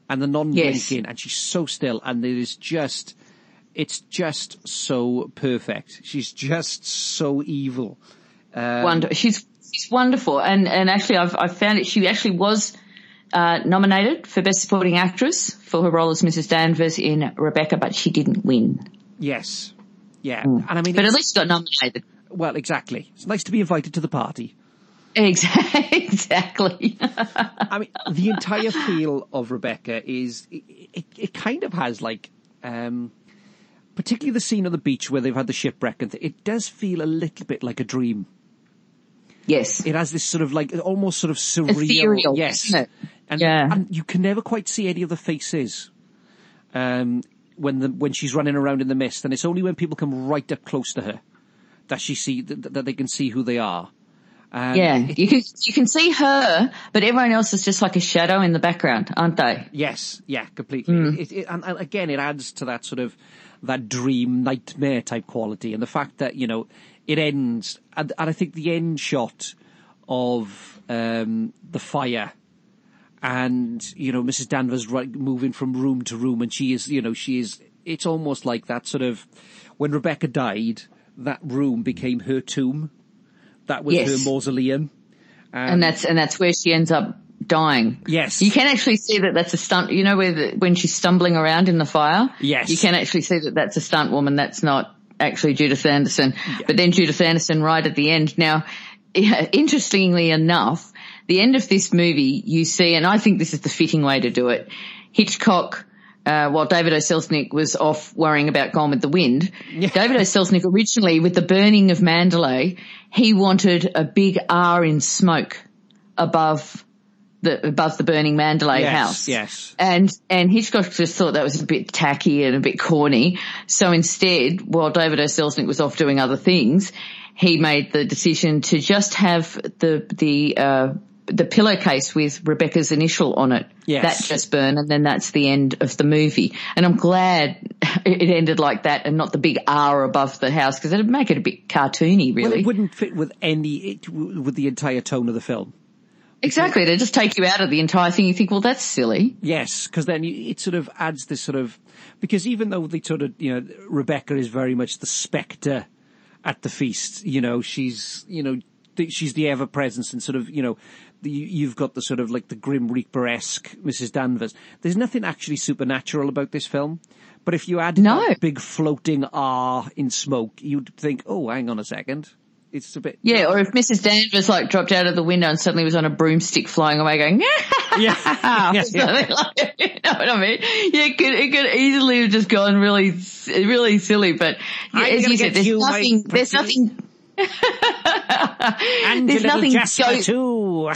And the non-blinking, and she's so still, and it is just, it's just so perfect. She's just so evil. Um, Wonder she's she's wonderful, and and actually I've I've found it. She actually was uh, nominated for Best Supporting Actress for her role as Mrs. Danvers in Rebecca, but she didn't win. Yes. Yeah. And I mean, But at least got nominated. well, exactly. It's nice to be invited to the party. Exactly. exactly. I mean, the entire feel of Rebecca is, it, it, it kind of has like, um, particularly the scene on the beach where they've had the shipwreck and th- it does feel a little bit like a dream. Yes. It has this sort of like almost sort of surreal, Ethereal, yes, isn't it? and Yeah. and you can never quite see any of the faces. Um, when the when she's running around in the mist, and it's only when people come right up close to her that she see that, that they can see who they are. Um, yeah. it- You can, you can see her, but everyone else is just like a shadow in the background, aren't they? Yes, yeah, completely. Hmm. It, it, and, and again, it adds to that sort of that dream nightmare type quality, and the fact that you know it ends, and, and I think the end shot of um, the fire, and you know Mrs. Danvers right, moving from room to room, and she is, you know, she is. It's almost like that sort of when Rebecca died, that room became her tomb. That was Yes. her mausoleum. and that's, and that's where she ends up dying. Yes. You can actually see that that's a stunt, you know, where the, when she's stumbling around in the fire? Yes. You can actually see that that's a stunt woman. That's not actually Judith Anderson. But then Judith Anderson right at the end. Now, interestingly enough, the end of this movie, you see, and I think this is the fitting way to do it. Hitchcock, uh, while David O. Selznick was off worrying about Gone with the Wind, David O. Selznick originally, with the burning of Manderley, he wanted a big R in smoke above the above the burning Manderley Yes, house. yes. And and Hitchcock just thought that was a bit tacky and a bit corny. So instead, while David O. Selznick was off doing other things, he made the decision to just have the the uh, the pillowcase with Rebecca's initial on it. Yes. That just burn, and then that's the end of the movie. And I'm glad it ended like that, and not the big R above the house, because it'd make it a bit cartoony, really. Well, it wouldn't fit with any it, with the entire tone of the film. Exactly, They just take you out of the entire thing. You think, well, that's silly. Yes, because then it sort of adds this sort of because even though they sort of you know Rebecca is very much the spectre at the feast, you know she's you know she's the ever presence and sort of you know the, you've got the sort of like the grim reaper esque Mrs. Danvers. There's nothing actually supernatural about this film. But if you add No. that big floating R in smoke, you'd think, oh, hang on a second. It's a bit. Yeah, or if Mrs. Danvers like dropped out of the window and suddenly was on a broomstick flying away going, Yeah. yeah, yeah. Like- you know what I mean? Yeah, it could, it could easily have just gone really, really silly, but yeah, as you said, there's you, nothing, there's nothing, And there's nothing Jasper go- too.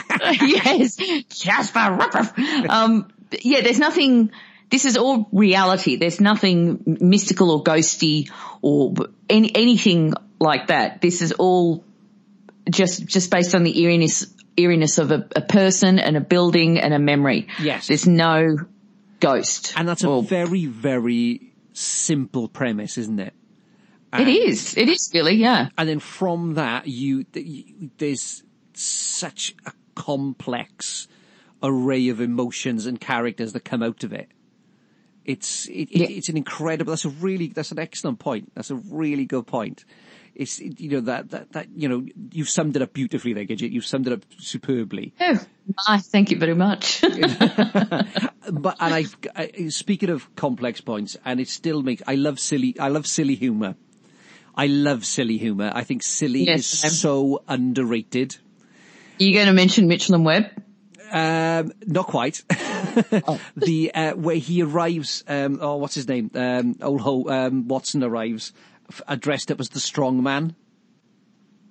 yes, Jasper, ruff. um, yeah, there's nothing, this is all reality. There's nothing mystical or ghosty or any, anything like that. This is all just, just based on the eeriness, eeriness of a, a person and a building and a memory. Yes. There's no ghost. And that's a Or- very, very simple premise, isn't it? it is. It is really, yeah. And then from that, you, you there's such a complex array of emotions and characters that come out of it. It's it, it, it's an incredible. That's a really that's an excellent point. That's a really good point. It's you know that that that you know you've summed it up beautifully there, Gidgit. You've summed it up superbly. Oh, nice. Thank you very much. But and I, I speaking of complex points, and it still makes I love silly. I love silly humor. I love silly humor. I think silly Yes, is so underrated. you going to mention Mitchell and Webb? Um, not quite. The uh, where he arrives. Um, oh, what's his name? Um, old Ho, um, Watson arrives, f- uh, dressed up as the strong man.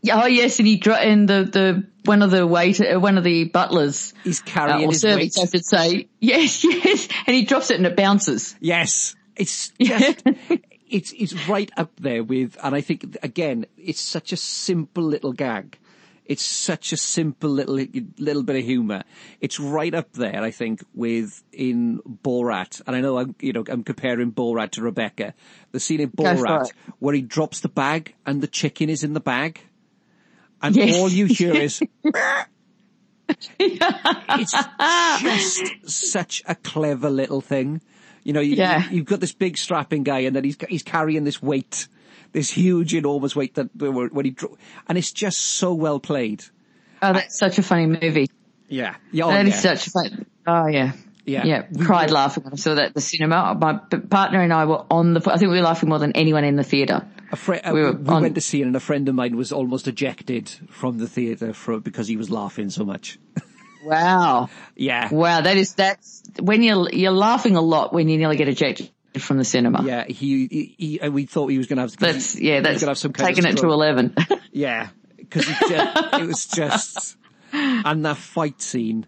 Yeah, Oh yes, and he dro- and the the one of the waiter, uh, one of the butlers, He's uh, carrying or his servants. I should say. Yes, yes, and he drops it and it bounces. Yes, it's just it's it's right up there with, and I think again, it's such a simple little gag. It's such a simple little little bit of humour. It's right up there, I think, with in Borat. And I know I'm you know I'm comparing Borat to Rebecca. The scene in Borat where he drops the bag and the chicken is in the bag, and Yes. all you hear is. it's just such a clever little thing. You know, you, Yeah. you, have got this big strapping guy, and then he's he's carrying this weight, this huge, enormous weight that when he drew, and it's just so well played. Oh, that's such a funny movie. Yeah, yeah, oh, That is yeah. such a fun. Oh yeah. Yeah. Yeah, cried laughing when I saw that at the cinema. My partner and I were on the. I think we were laughing more than anyone in the theatre. A fri- uh, we we, were we on- went to see it, and a friend of mine was almost ejected from the theatre for because he was laughing so much. Wow, yeah, wow, that is that's when you're you're laughing a lot when you nearly get ejected from the cinema. yeah. He, he, he we thought he was going to have. That's yeah, that's gonna have some taking it to eleven. Yeah, because it, it was just, and that fight scene.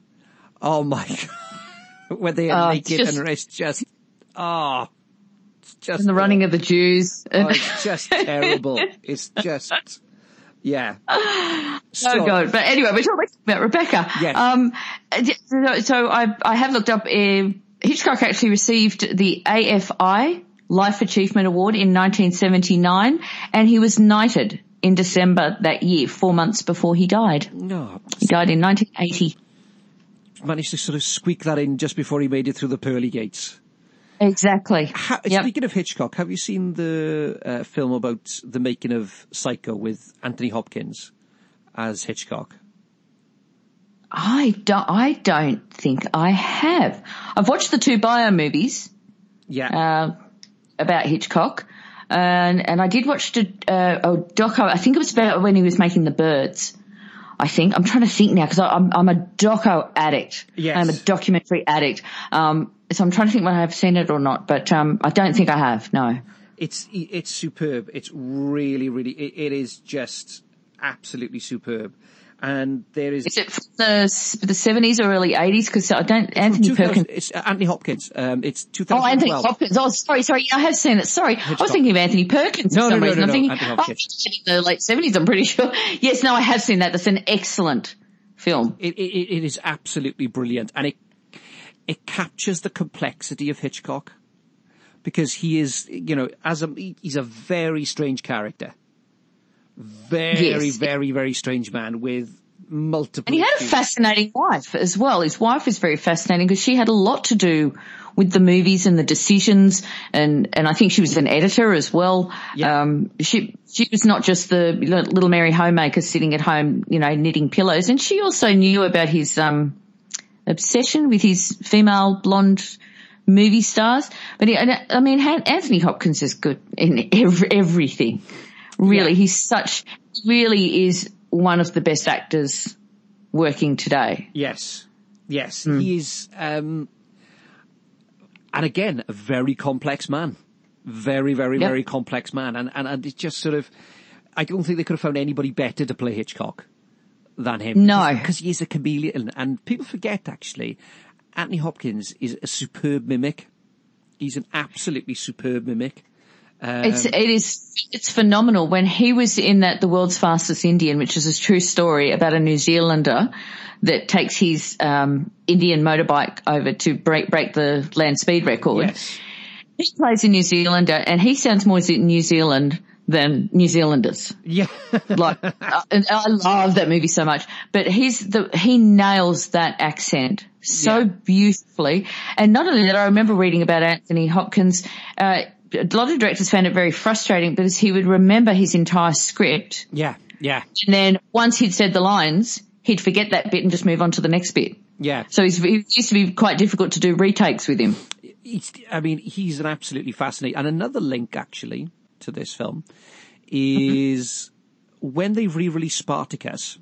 Oh my god, where they are Oh, it's naked just- and it's just, oh, it's just And the running of the Jews. Oh, it's just terrible. It's just, yeah. Oh So- god! But anyway, we're talking about Rebecca. Yes. Um, so- so I I have looked up. Uh, Hitchcock actually received the AFI Life Achievement Award in 1979, and he was knighted in December that year, four months before he died. No, He died in 1980. managed to sort of squeak that in just before he made it through the pearly gates. Exactly. Ha- Yep. Speaking of Hitchcock, have you seen the uh, film about the making of Psycho with Anthony Hopkins as Hitchcock? I don't. I don't think I have. I've watched the two bio movies. Yeah. uh, about Hitchcock. And, and I did watch a, uh, a doco, I think it was about when he was making the birds. I think, I'm trying to think now because I'm, I'm a doco addict. Yes. I'm a documentary addict. Um, so I'm trying to think whether I've seen it or not, but, um, I don't think I have, no. It's it's superb. It's really, really. It, it is just absolutely superb. And there is, Is it from the, the 70s or early 80s? Because I don't, Anthony 2000 Perkins. It's uh, Anthony Hopkins. Um, it's two thousand. Oh, Anthony Hopkins. Oh, sorry, sorry. I have seen it. Sorry. I was thinking of Anthony Perkins No, for some no, no, reason. no, I'm thinking, Anthony oh, in the late 70s, I'm pretty sure. Yes, no, I have seen that. That's an excellent film. It, it, it is absolutely brilliant, and it it captures the complexity of Hitchcock because he is, you know, as a he's a very strange character, very, Yes. very, very strange man with multiple. And he had a fascinating wife as well. His wife is very fascinating because she had a lot to do with the movies and the decisions and, and I think she was an editor as well. Yeah. Um, she, she was not just the little Mary homemaker sitting at home, you know, knitting pillows and she also knew about his, um, obsession with his female blonde movie stars. But he, I mean, Anthony Hopkins is good in every, everything. Really, Yeah. he's such, really is one of the best actors working today. Yes, yes, Hmm. he is, um, and again, a very complex man, very, very, Yep. very complex man, and and and it's just sort of, I don't think they could have found anybody better to play Hitchcock than him. No. because he is a chameleon, and people forget actually, Anthony Hopkins is a superb mimic. He's an absolutely superb mimic. It's it is it's phenomenal. When he was in that The World's Fastest Indian, which is a true story about a New Zealander that takes his um, Indian motorbike over to break break the land speed record. Yes, He plays a New Zealander, and he sounds more New Zealand than New Zealanders. yeah, Like, and I love that movie so much. But he's the he nails that accent so Yeah. beautifully. And not only that, I remember reading about Anthony Hopkins. Uh, a lot of directors found it very frustrating because he would remember his entire script, yeah, yeah, and then once he'd said the lines, he'd forget that bit and just move on to the next bit. yeah. So he's, it used to be quite difficult to do retakes with him. He's, I mean, he's an absolutely fascinating. And another link actually to this film is when they re-released Spartacus,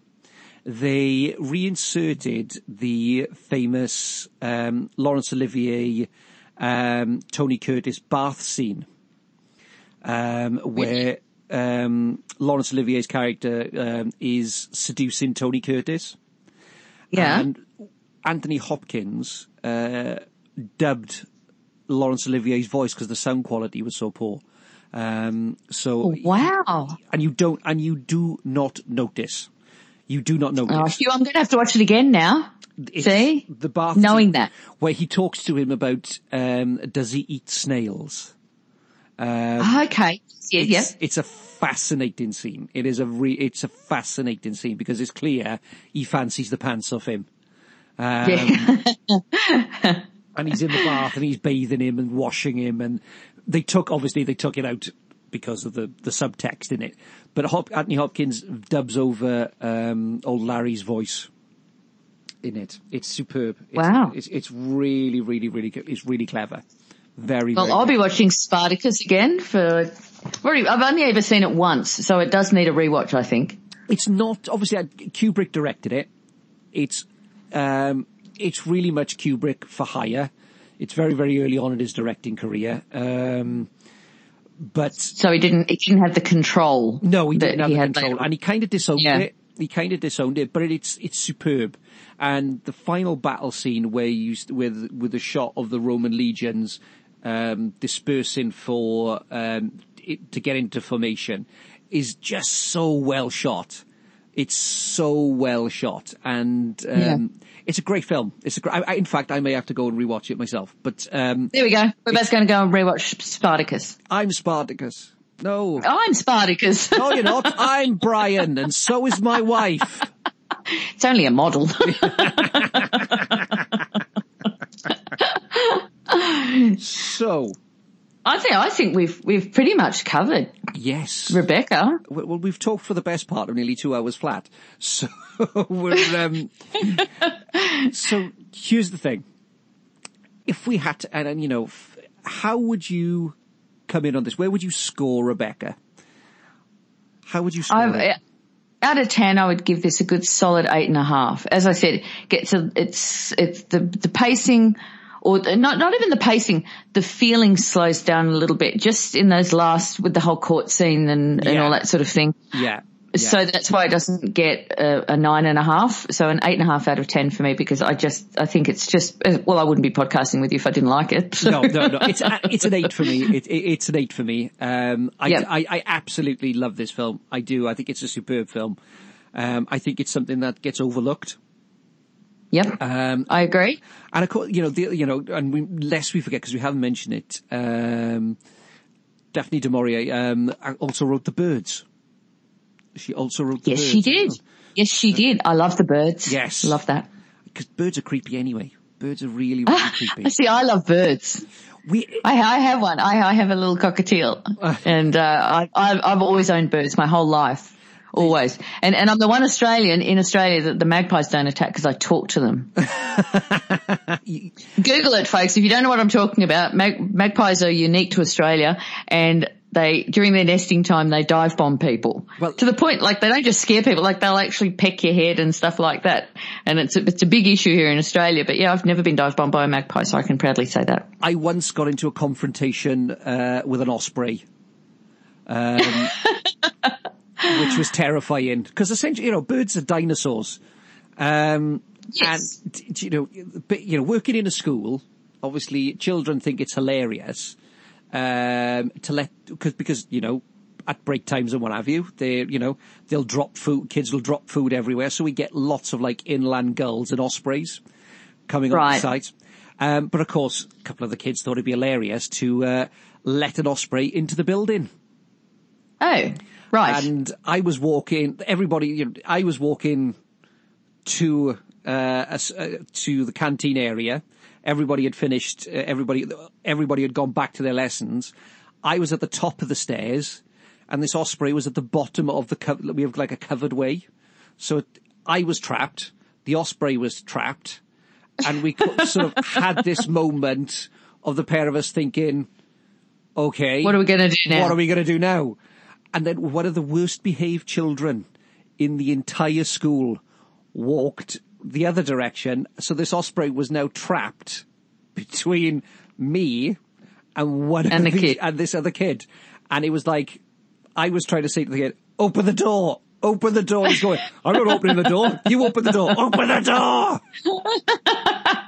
they reinserted the famous um, Laurence Olivier, um, Tony Curtis bath scene, um, where um, Laurence Olivier's character um, is seducing Tony Curtis. Yeah. And Anthony Hopkins uh, dubbed Laurence Olivier's voice because the sound quality was so poor. Um, so wow. and you don't and you do not notice. You do not Oh, notice. Hugh, I'm going to have to watch it again now. See? the bath Knowing scene that. where he talks to him about um, does he eat snails. Okay. Yeah, yeah. It's, it's a fascinating scene. It is a re- it's a fascinating scene because it's clear he fancies the pants off him. Um, yeah. and he's in the bath and he's bathing him and washing him and they took obviously they took it out because of the the subtext in it but Hop, Anthony Hopkins dubs over um old Larry's voice in it it's superb it's, Wow. it's it's really really really good. it's really clever very Well, very I'll be watching Spartacus again for. Already- I've only ever seen it once, so it does need a rewatch. I think. it's not obviously uh, Kubrick directed it it's um it's really much Kubrick for hire it's very very early on in his directing career um but So he didn't, he didn't have the control. no, he didn't have he the control, later. and he kind of disowned Yeah. it. He kind of disowned it, but it's it's superb. And the final battle scene where you with with the shot of the Roman legions um, dispersing for um, it, to get into formation is just so well shot. It's so well shot, and um, Yeah. it's a great film. It's a great. I, in fact, I may have to go and rewatch it myself. But um, There we go. We're both going to go and rewatch Spartacus. I'm Spartacus. No, I'm Spartacus. no, you're not. I'm Brian, and so is my wife. it's only a model. So, I think I think we've we've pretty much covered yes. Rebecca. Well, we've talked for the best part of nearly two hours flat. So, we're, um, so here's the thing. If we had to, and, and you know, f- how would you come in on this? Where would you score Rebecca? How would you score I've, it? out of ten, I would give this a good solid eight and a half. As I said, gets a, it's it's the the pacing, or the- not not even the pacing. The feeling slows down a little bit, just in those last with the whole court scene and, and Yeah. all that sort of thing. Yeah. So that's why it doesn't get a, a nine and a half. So an eight and a half out of ten for me because I just I think it's just well I wouldn't be podcasting with you if I didn't like it. no, no, no. It's it's an eight for me. It, it, it's an eight for me. Um, I, Yep. I I absolutely love this film. I do. I think it's a superb film. Um, I think it's something that gets overlooked. Yep, Um, I agree. and of course, you know, the, you know, and we, lest we forget because we haven't mentioned it. Um, Daphne du Maurier um, also wrote The Birds. She also wrote The Yes, she did. Yes, she did. I love the birds. Yes. love that. Because birds are creepy anyway. Birds are really, really creepy. See, I love birds. We, I, I have one. I, I have a little cockatiel, and uh, I, I've, I've always owned birds my whole life, always. And and I'm the one Australian in Australia that the magpies don't attack because I talk to them. Google it, folks. If you don't know what I'm talking about, mag, magpies are unique to Australia, and they during their nesting time they dive bomb people Well- to the point like they don't just scare people, like they'll actually peck your head and stuff like that. And it's a, it's a big issue here in Australia. But yeah, I've never been dive bombed by a magpie, so I can proudly say that. I once got into a confrontation uh, with an osprey, um, which was terrifying because essentially, you know, birds are dinosaurs, um, Yes. and you know, but, you know, working in a school, obviously, children think it's hilarious um, to let because because you know. At break times and what have you, they, you know, they'll drop food. Kids will drop food everywhere, so we get lots of like inland gulls and ospreys coming on the site. Um, but of course, a couple of the kids thought it'd be hilarious to uh, let an osprey into the building. Oh, right. And I was walking. Everybody, you know, I was walking to uh, uh, to the canteen area. Everybody had finished. Uh, everybody, everybody had gone back to their lessons. I was at the top of the stairs, and this osprey was at the bottom of the. Co- we have like a covered way, so it, I was trapped. The osprey was trapped, and we sort of had this moment of the pair of us thinking, "Okay, What are we gonna do now?" What are we going to do now?" And then one of the worst behaved children in the entire school walked the other direction. So this osprey was now trapped between me and one And of the these- kid. and this other kid. And it was like, I was trying to say to the kid, open the door, open the door. He's going, I'm not opening the door. You open the door, open the door.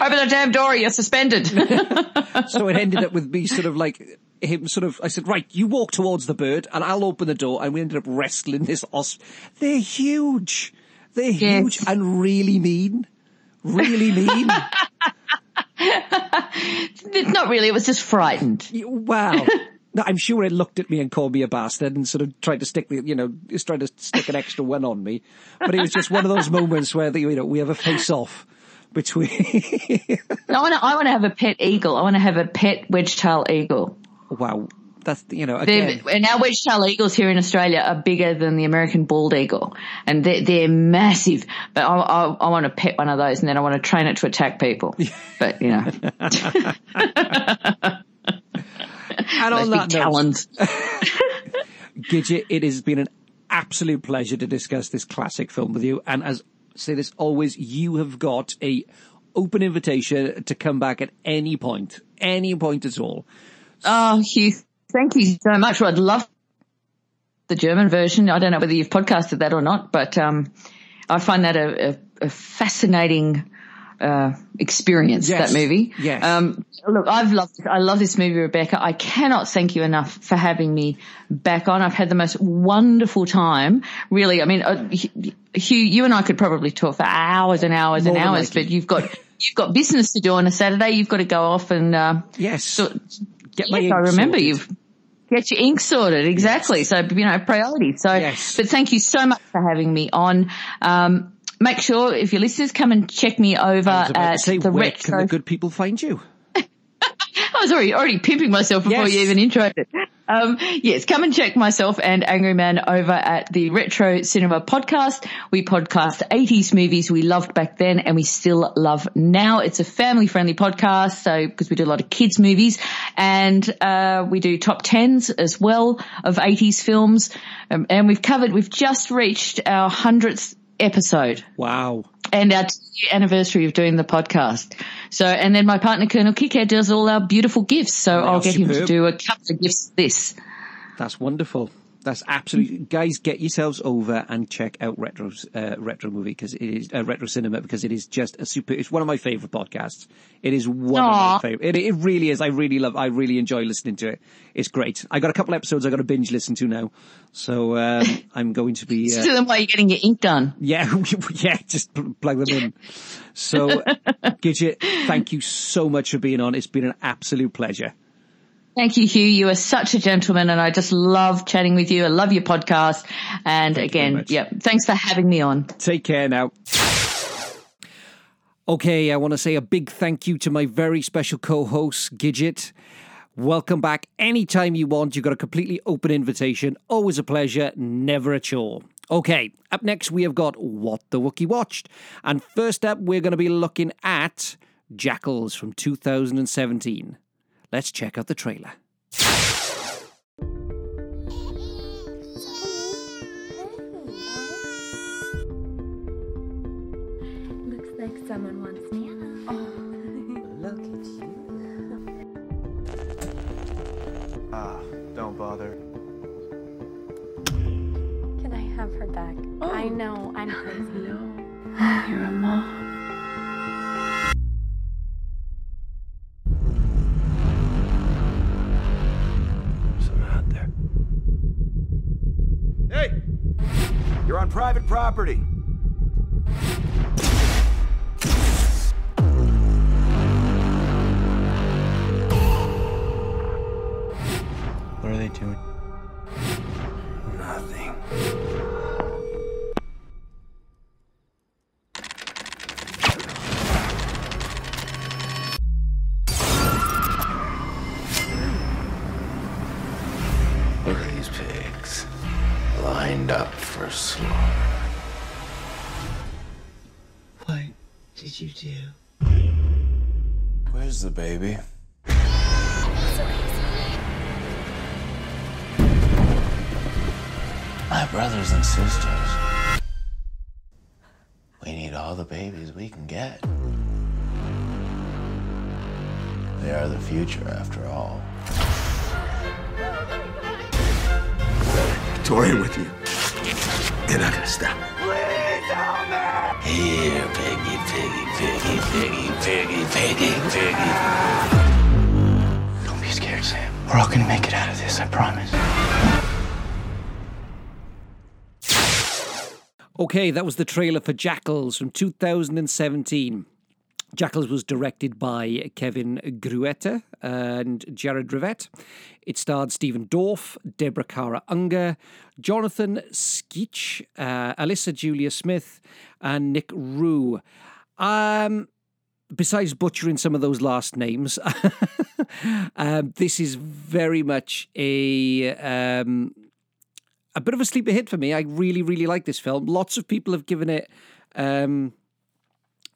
Open the damn door, you're suspended. So it ended up with me sort of like him sort of, I said, right, you walk towards the bird and I'll open the door. And we ended up wrestling this os. They're huge. They're Yes. huge and really mean. Really mean. Not really, it was just frightened. wow. No, I'm sure it looked at me and called me a bastard and sort of tried to stick the, you know, just tried to stick an extra one on me. But it was just one of those moments where, the, you know, we have a face off between, I want to, I want to have a pet eagle. I want to have a pet wedge-tail eagle. wow. That's, you know, They're, again, and our wedge-tail eagles here in Australia are bigger than the American bald eagle, and they're, they're massive. But I, I, I want to pet one of those, and then I want to train it to attack people. But you know, and on that talons. Gidgit, it has been an absolute pleasure to discuss this classic film with you. And as I say this always, you have got a open invitation to come back at any point, any point at all. Oh, Hugh, Thank you so much. I'd love the German version. I don't know whether you've podcasted that or not, but um, I find that a, a, a fascinating uh, experience. Yes. That movie. Yes. Um, look, I've loved. I love this movie, Rebecca. I cannot thank you enough for having me back on. I've had the most wonderful time. Really, I mean, uh, Hugh, you and I could probably talk for hours and hours More and hours, likely. but you've got. You've got business to do on a Saturday. You've got to go off and uh, Yes. Get my yes, I remember sorted. you've get your ink sorted exactly. So you know priority. So, Yes. but thank you so much for having me on. Um, make sure if your listeners come and check me over I was about at the where retro. can the good people find you? I was already already pimping myself before Yes. you even introed it. Um, yes, come and check myself and Angry Man over at the Retro Cinema Podcast. We podcast 80s movies we loved back then and we still love now. It's a family friendly podcast, so because we do a lot of kids movies and uh, we do top tens as well of 80s films. Um, and we've covered, we've just reached our hundredth episode Wow. and our anniversary of doing the podcast. So, and then my partner Colonel Kickhead does all our beautiful gifts. So they I'll get him to do a couple of gifts. This. That's wonderful. That's absolutely, guys. Get yourselves over and check out Retro's uh, Retro Movie because it is uh, Retro Cinema because it is just a super. It's one of my favorite podcasts. It is one of my favorite. It, it really is. I really love. I really enjoy listening to it. It's great. I got a couple episodes I got to binge listen to now, so um, I'm going to be. To Uh, them while you're getting your ink done. yeah, yeah, just plug them in. So, Gidgit, thank you so much for being on. It's been an absolute pleasure. Thank you, Hugh. You are such a gentleman and I just love chatting with you. I love your podcast. And Thank again, yeah, thanks for having me on. Take care now. Okay, I want to say a big thank you to my very special co host, Gidgit. Welcome back anytime you want. You've got a completely open invitation. Always a pleasure, never a chore. Okay, up next we have got What the Wookie Watched. And first up, we're going to be looking at Jackals from 2017. Let's check out the trailer. Looks like someone wants me. Look at you. Ah, don't bother. Can I have her back? I know, I'm crazy. You're a mom. Private property. What are they doing? Where's the baby? My brothers and sisters. We need all the babies we can get. They are the future, after all. Touring with you. You're not gonna stop. Here, piggy, piggy, piggy, piggy, piggy, piggy, piggy. Don't be scared, Sam. We're all gonna make it out of this, I promise. Okay, that was the trailer for Jackals from 2017. Jackals was directed by Kevin Greutert and Jared Rivet. It starred Stephen Dorff, Deborah Kara Unger, Jonathan Skeech, uh, Alyssa Julya Smith, and Nick Roux. Um, besides butchering some of those last names, um, this is very much a um, a bit of a sleeper hit for me. I really, really like this film. Lots of people have given it um,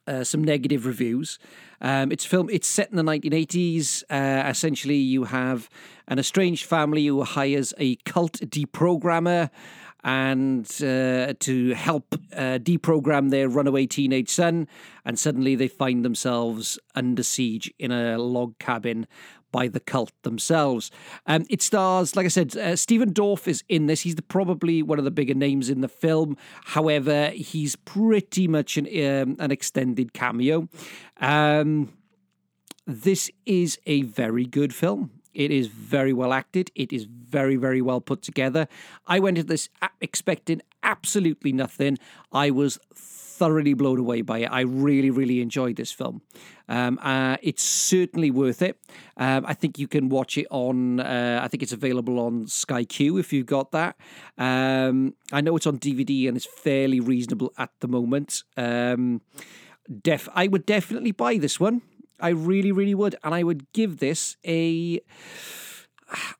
uh, some negative reviews. Um, it's film. It's set in the 1980s. Uh, essentially, you have an estranged family who hires a cult deprogrammer and uh, to help uh, deprogram their runaway teenage son. And suddenly, they find themselves under siege in a log cabin by the cult themselves. Um, it stars, like I said, uh, Stephen Dorff is in this. He's the, probably one of the bigger names in the film. However, he's pretty much an, um, an extended cameo. Um, this is a very good film. It is very well acted. It is very, very well put together. I went into this expecting absolutely nothing. I was thoroughly blown away by it. I really, really enjoyed this film. Um, uh, it's certainly worth it. Um, I think you can watch it on. Uh, I think it's available on Sky Q if you've got that. Um, I know it's on DVD and it's fairly reasonable at the moment. Um, def, I would definitely buy this one. I really, really would, and I would give this a.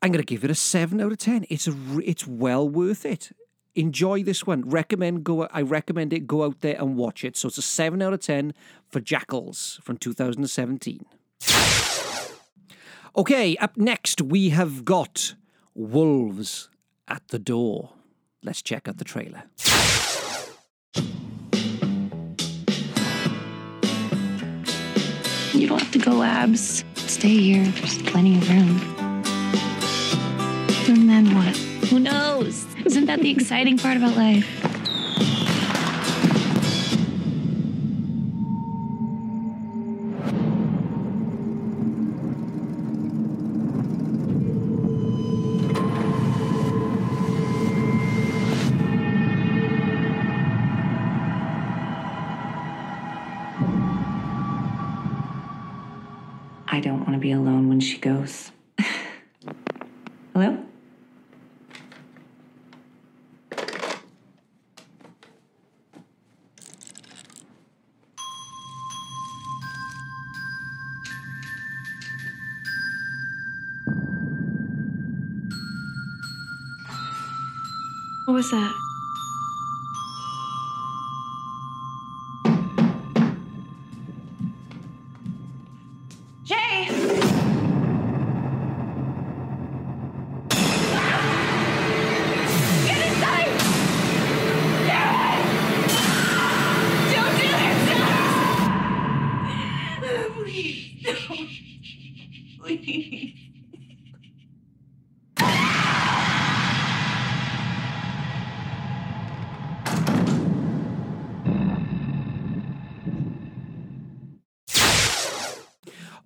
I'm going to give it a seven out of ten. It's a, it's well worth it. Enjoy this one. Recommend go. I recommend it. Go out there and watch it. So it's a seven out of ten for Jackals from 2017. Okay, up next we have got Wolves at the Door. Let's check out the trailer. You don't have to go labs. Stay here. There's plenty of room. And then what? Who knows? Isn't that the exciting part about life? I don't want to be alone when she goes. Hello? Was that?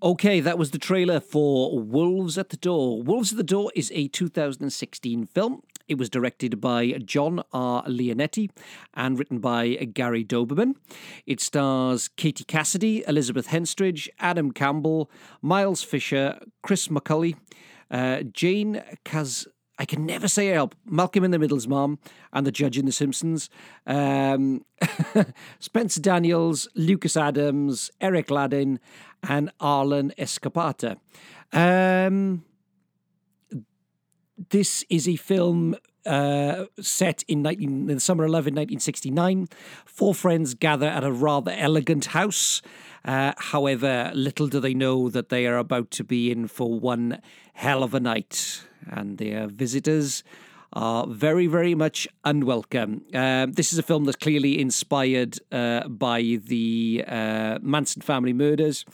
Okay, that was the trailer for Wolves at the Door. Wolves at the Door is a 2016 film. It was directed by John R. Leonetti and written by Gary Dauberman. It stars Katie Cassidy, Elizabeth Henstridge, Adam Campbell, Miles Fisher, Chris McCulley, uh, Jane Kaz. I can never say help. Malcolm in the Middle's mom and the judge in The Simpsons. Um, Spencer Daniels, Lucas Adams, Eric Ladin, and Arlen Escarpeta. Um, this is a film uh, set in, 19, in summer 11, 1969. Four friends gather at a rather elegant house. Uh, however, little do they know that they are about to be in for one hell of a night, and their visitors are very, very much unwelcome. Um, this is a film that's clearly inspired uh, by the uh, Manson family murders.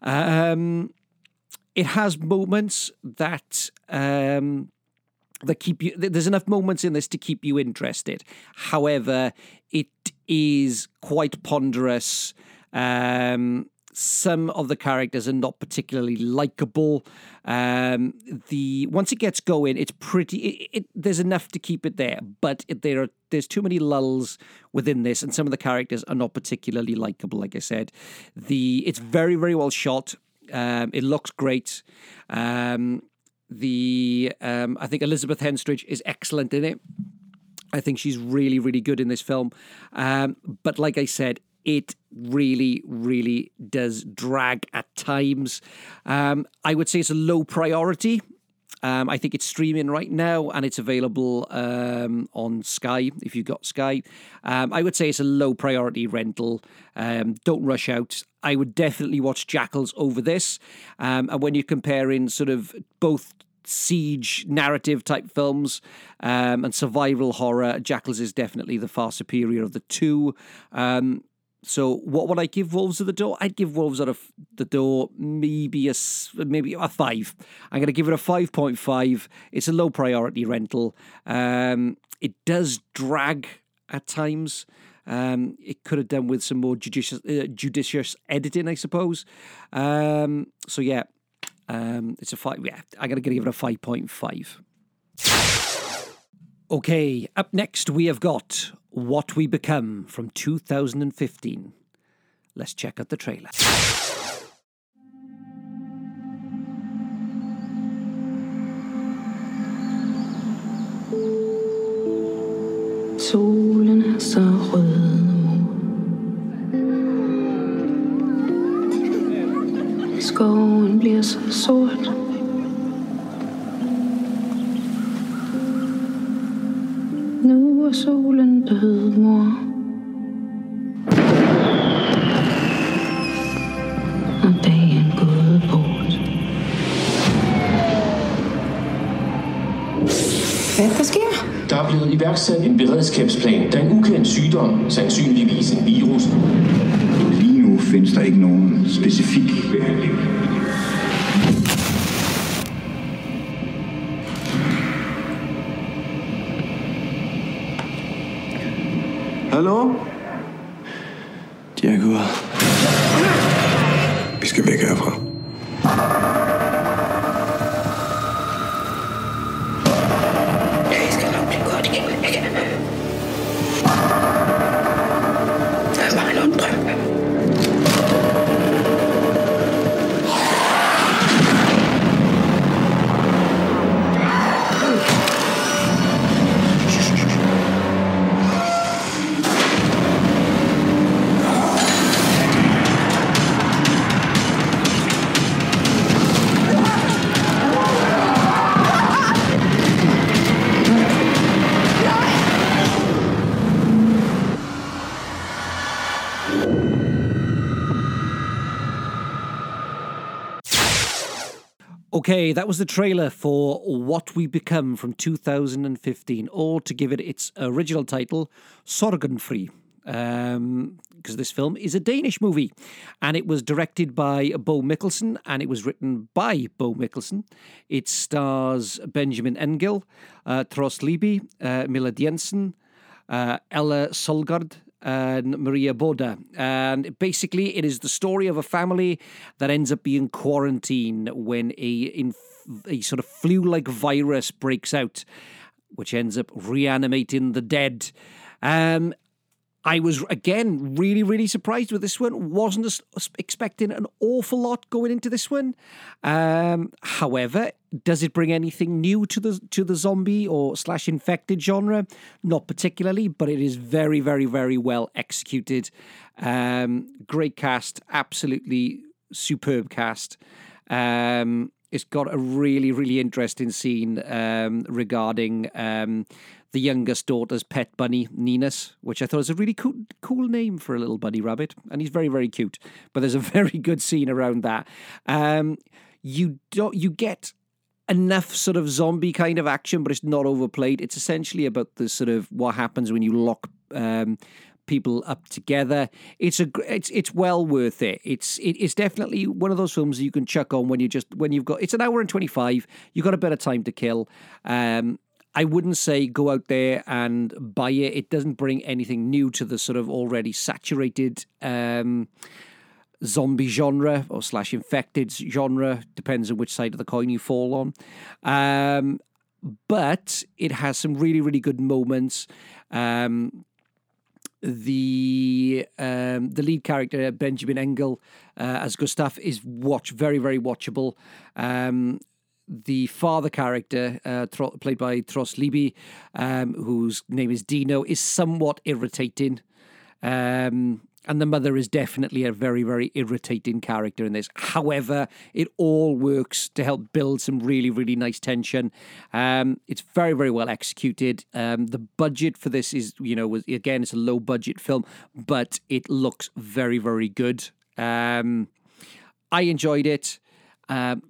Um, it has moments that um, that keep you. There's enough moments in this to keep you interested. However, it is quite ponderous. Um, some of the characters are not particularly likable. Um, the once it gets going, it's pretty. It, it, there's enough to keep it there, but it, there are there's too many lulls within this, and some of the characters are not particularly likable. Like I said, the it's very very well shot. Um, it looks great. Um, the um, I think Elizabeth Henstridge is excellent in it. I think she's really really good in this film. Um, but like I said, it really, really does drag at times. Um, I would say it's a low priority. Um, I think it's streaming right now and it's available um, on Sky if you've got Sky. Um, I would say it's a low priority rental. Um, don't rush out. I would definitely watch Jackals over this. Um, and when you're comparing sort of both siege narrative type films um, and survival horror, Jackals is definitely the far superior of the two. Um, So what would I give Wolves of the Door? I'd give Wolves of the Door maybe a maybe a five. I'm going to give it a five point five. It's a low priority rental. Um, it does drag at times. Um, it could have done with some more judicious uh, judicious editing, I suppose. Um, so yeah, um, it's a five. Yeah, going to give it a five point five. Okay, up next we have got What We Become from 2015. Let's check out the trailer. Er så røde mor. Skoven bliver så sort. Nu er solen død, mor. Blevet iværksat en beredskabsplan, da en ukendt sygdom, sandsynligvis en virus, Lige nu findes der ikke nogen specifik behandling. Hallo? Gået. Vi skal væk herfra. That was the trailer for What We Become from 2015, or to give it its original title, Sorgenfri. Um, because this film is a Danish movie, and it was directed by Bo Mikkelsen, and it was written by Bo Mikkelsen. It stars Benjamin Engell, uh, Trost Lyby, uh, Milla Jensen, uh, Ella Solgaard, and Maria Boda. And basically, it is the story of a family that ends up being quarantined when a, a sort of flu like virus breaks out, which ends up reanimating the dead. Um, I was again really, really surprised with this one. Wasn't expecting an awful lot going into this one. Um, however, does it bring anything new to the to the zombie or slash infected genre? Not particularly, but it is very, very, very well executed. Um, great cast, absolutely superb cast. Um, it's got a really, really interesting scene um, regarding um, the youngest daughter's pet bunny, Ninus, which I thought was a really cool, cool name for a little bunny rabbit, and he's very, very cute. But there's a very good scene around that. Um, you don't, you get enough sort of zombie kind of action, but it's not overplayed. It's essentially about the sort of what happens when you lock um, people up together. It's a it's it's well worth it. It's it, it's definitely one of those films you can chuck on when you just when you've got it's an hour and twenty five. You've got a bit of time to kill. Um, I wouldn't say go out there and buy it. It doesn't bring anything new to the sort of already saturated. Um, zombie genre or slash infected genre depends on which side of the coin you fall on. Um, but it has some really really good moments. Um, the um, the lead character Benjamin Engell uh, as Gustav is watch very very watchable. Um, the father character, uh, Tro- played by Trost Lyby, um, whose name is Dino, is somewhat irritating. Um, and the mother is definitely a very, very irritating character in this. However, it all works to help build some really, really nice tension. Um, it's very, very well executed. Um, the budget for this is, you know, was, again, it's a low budget film, but it looks very, very good. Um, I enjoyed it. Um,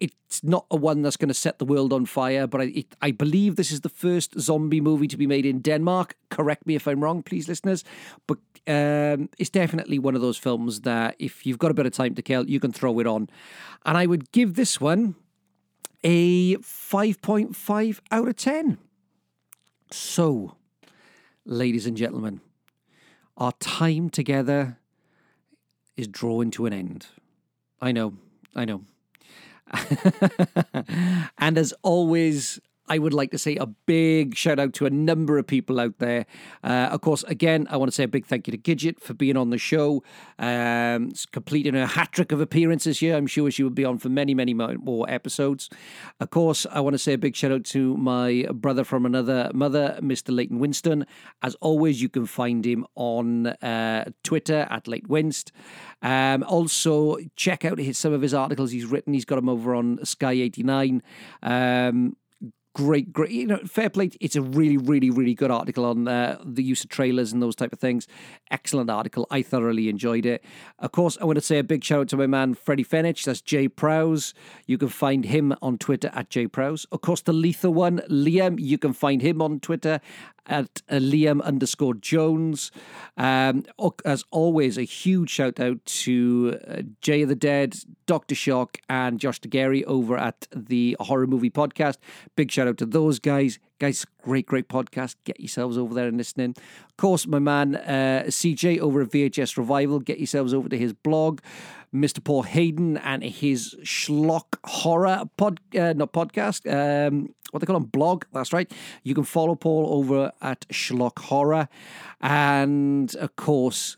it's not a one that's going to set the world on fire, but I, it, I believe this is the first zombie movie to be made in Denmark. Correct me if I'm wrong, please, listeners. But um, it's definitely one of those films that if you've got a bit of time to kill, you can throw it on. And I would give this one a 5.5 out of 10. So, ladies and gentlemen, our time together is drawing to an end. I know, I know. and as always, I would like to say a big shout out to a number of people out there. Uh, of course, again, I want to say a big thank you to Gidgit for being on the show, um, completing a hat trick of appearances here. I'm sure she will be on for many, many more episodes. Of course, I want to say a big shout out to my brother from another mother, Mr. Leighton Winston. As always, you can find him on uh, Twitter at Leighton Winst. Um, also, check out his, some of his articles he's written. He's got them over on Sky 89. Um, great, great. You know, fair play. It's a really, really, really good article on uh, the use of trailers and those type of things. Excellent article. I thoroughly enjoyed it. Of course, I want to say a big shout out to my man Freddie Fenich. That's Jay Prowse. You can find him on Twitter at Jay Prowse. Of course, the lethal one, Liam. You can find him on Twitter at uh, Liam underscore Jones. Um, as always, a huge shout out to uh, Jay of the Dead, Dr. Shock, and Josh DeGary over at the Horror Movie Podcast. Big shout out to those guys. Guys, great, great podcast. Get yourselves over there and listening. Of course, my man uh, CJ over at VHS Revival. Get yourselves over to his blog. Mr. Paul Hayden and his Schlock Horror pod, uh, not podcast. Um, what they call them, blog. That's right. You can follow Paul over at Schlock Horror, and of course,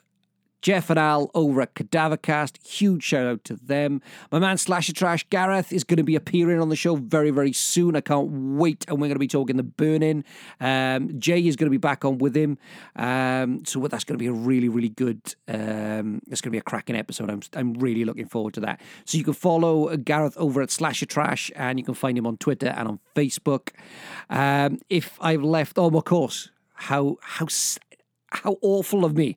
Jeff and Al over at Cadavercast. Huge shout out to them. My man Slasher Trash Gareth is going to be appearing on the show very, very soon. I can't wait. And we're going to be talking the burning. Um, Jay is going to be back on with him. Um, so that's going to be a really, really good, um, it's going to be a cracking episode. I'm, I'm really looking forward to that. So you can follow Gareth over at Slasher Trash and you can find him on Twitter and on Facebook. Um, if I've left, oh, of course, how, how, how awful of me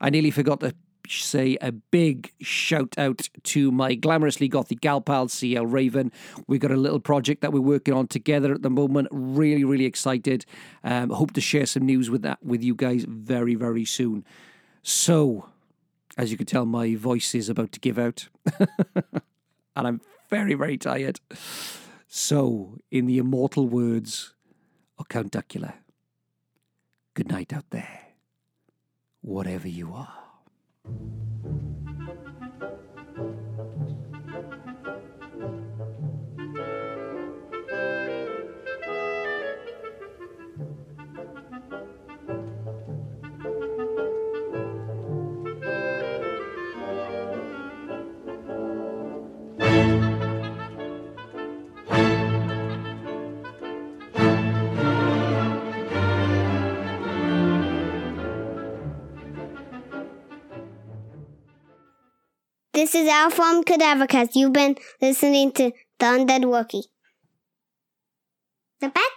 I nearly forgot to say a big shout out to my glamorously gothic gal pal CL Raven. We've got a little project that we're working on together at the moment. Really, really excited. Um, hope to share some news with that with you guys very, very soon. So, as you can tell, my voice is about to give out, and I'm very, very tired. So, in the immortal words of Count Duckula, good night out there whatever you are. This is Al from Cadavercast. You've been listening to The Undead Wookie. The back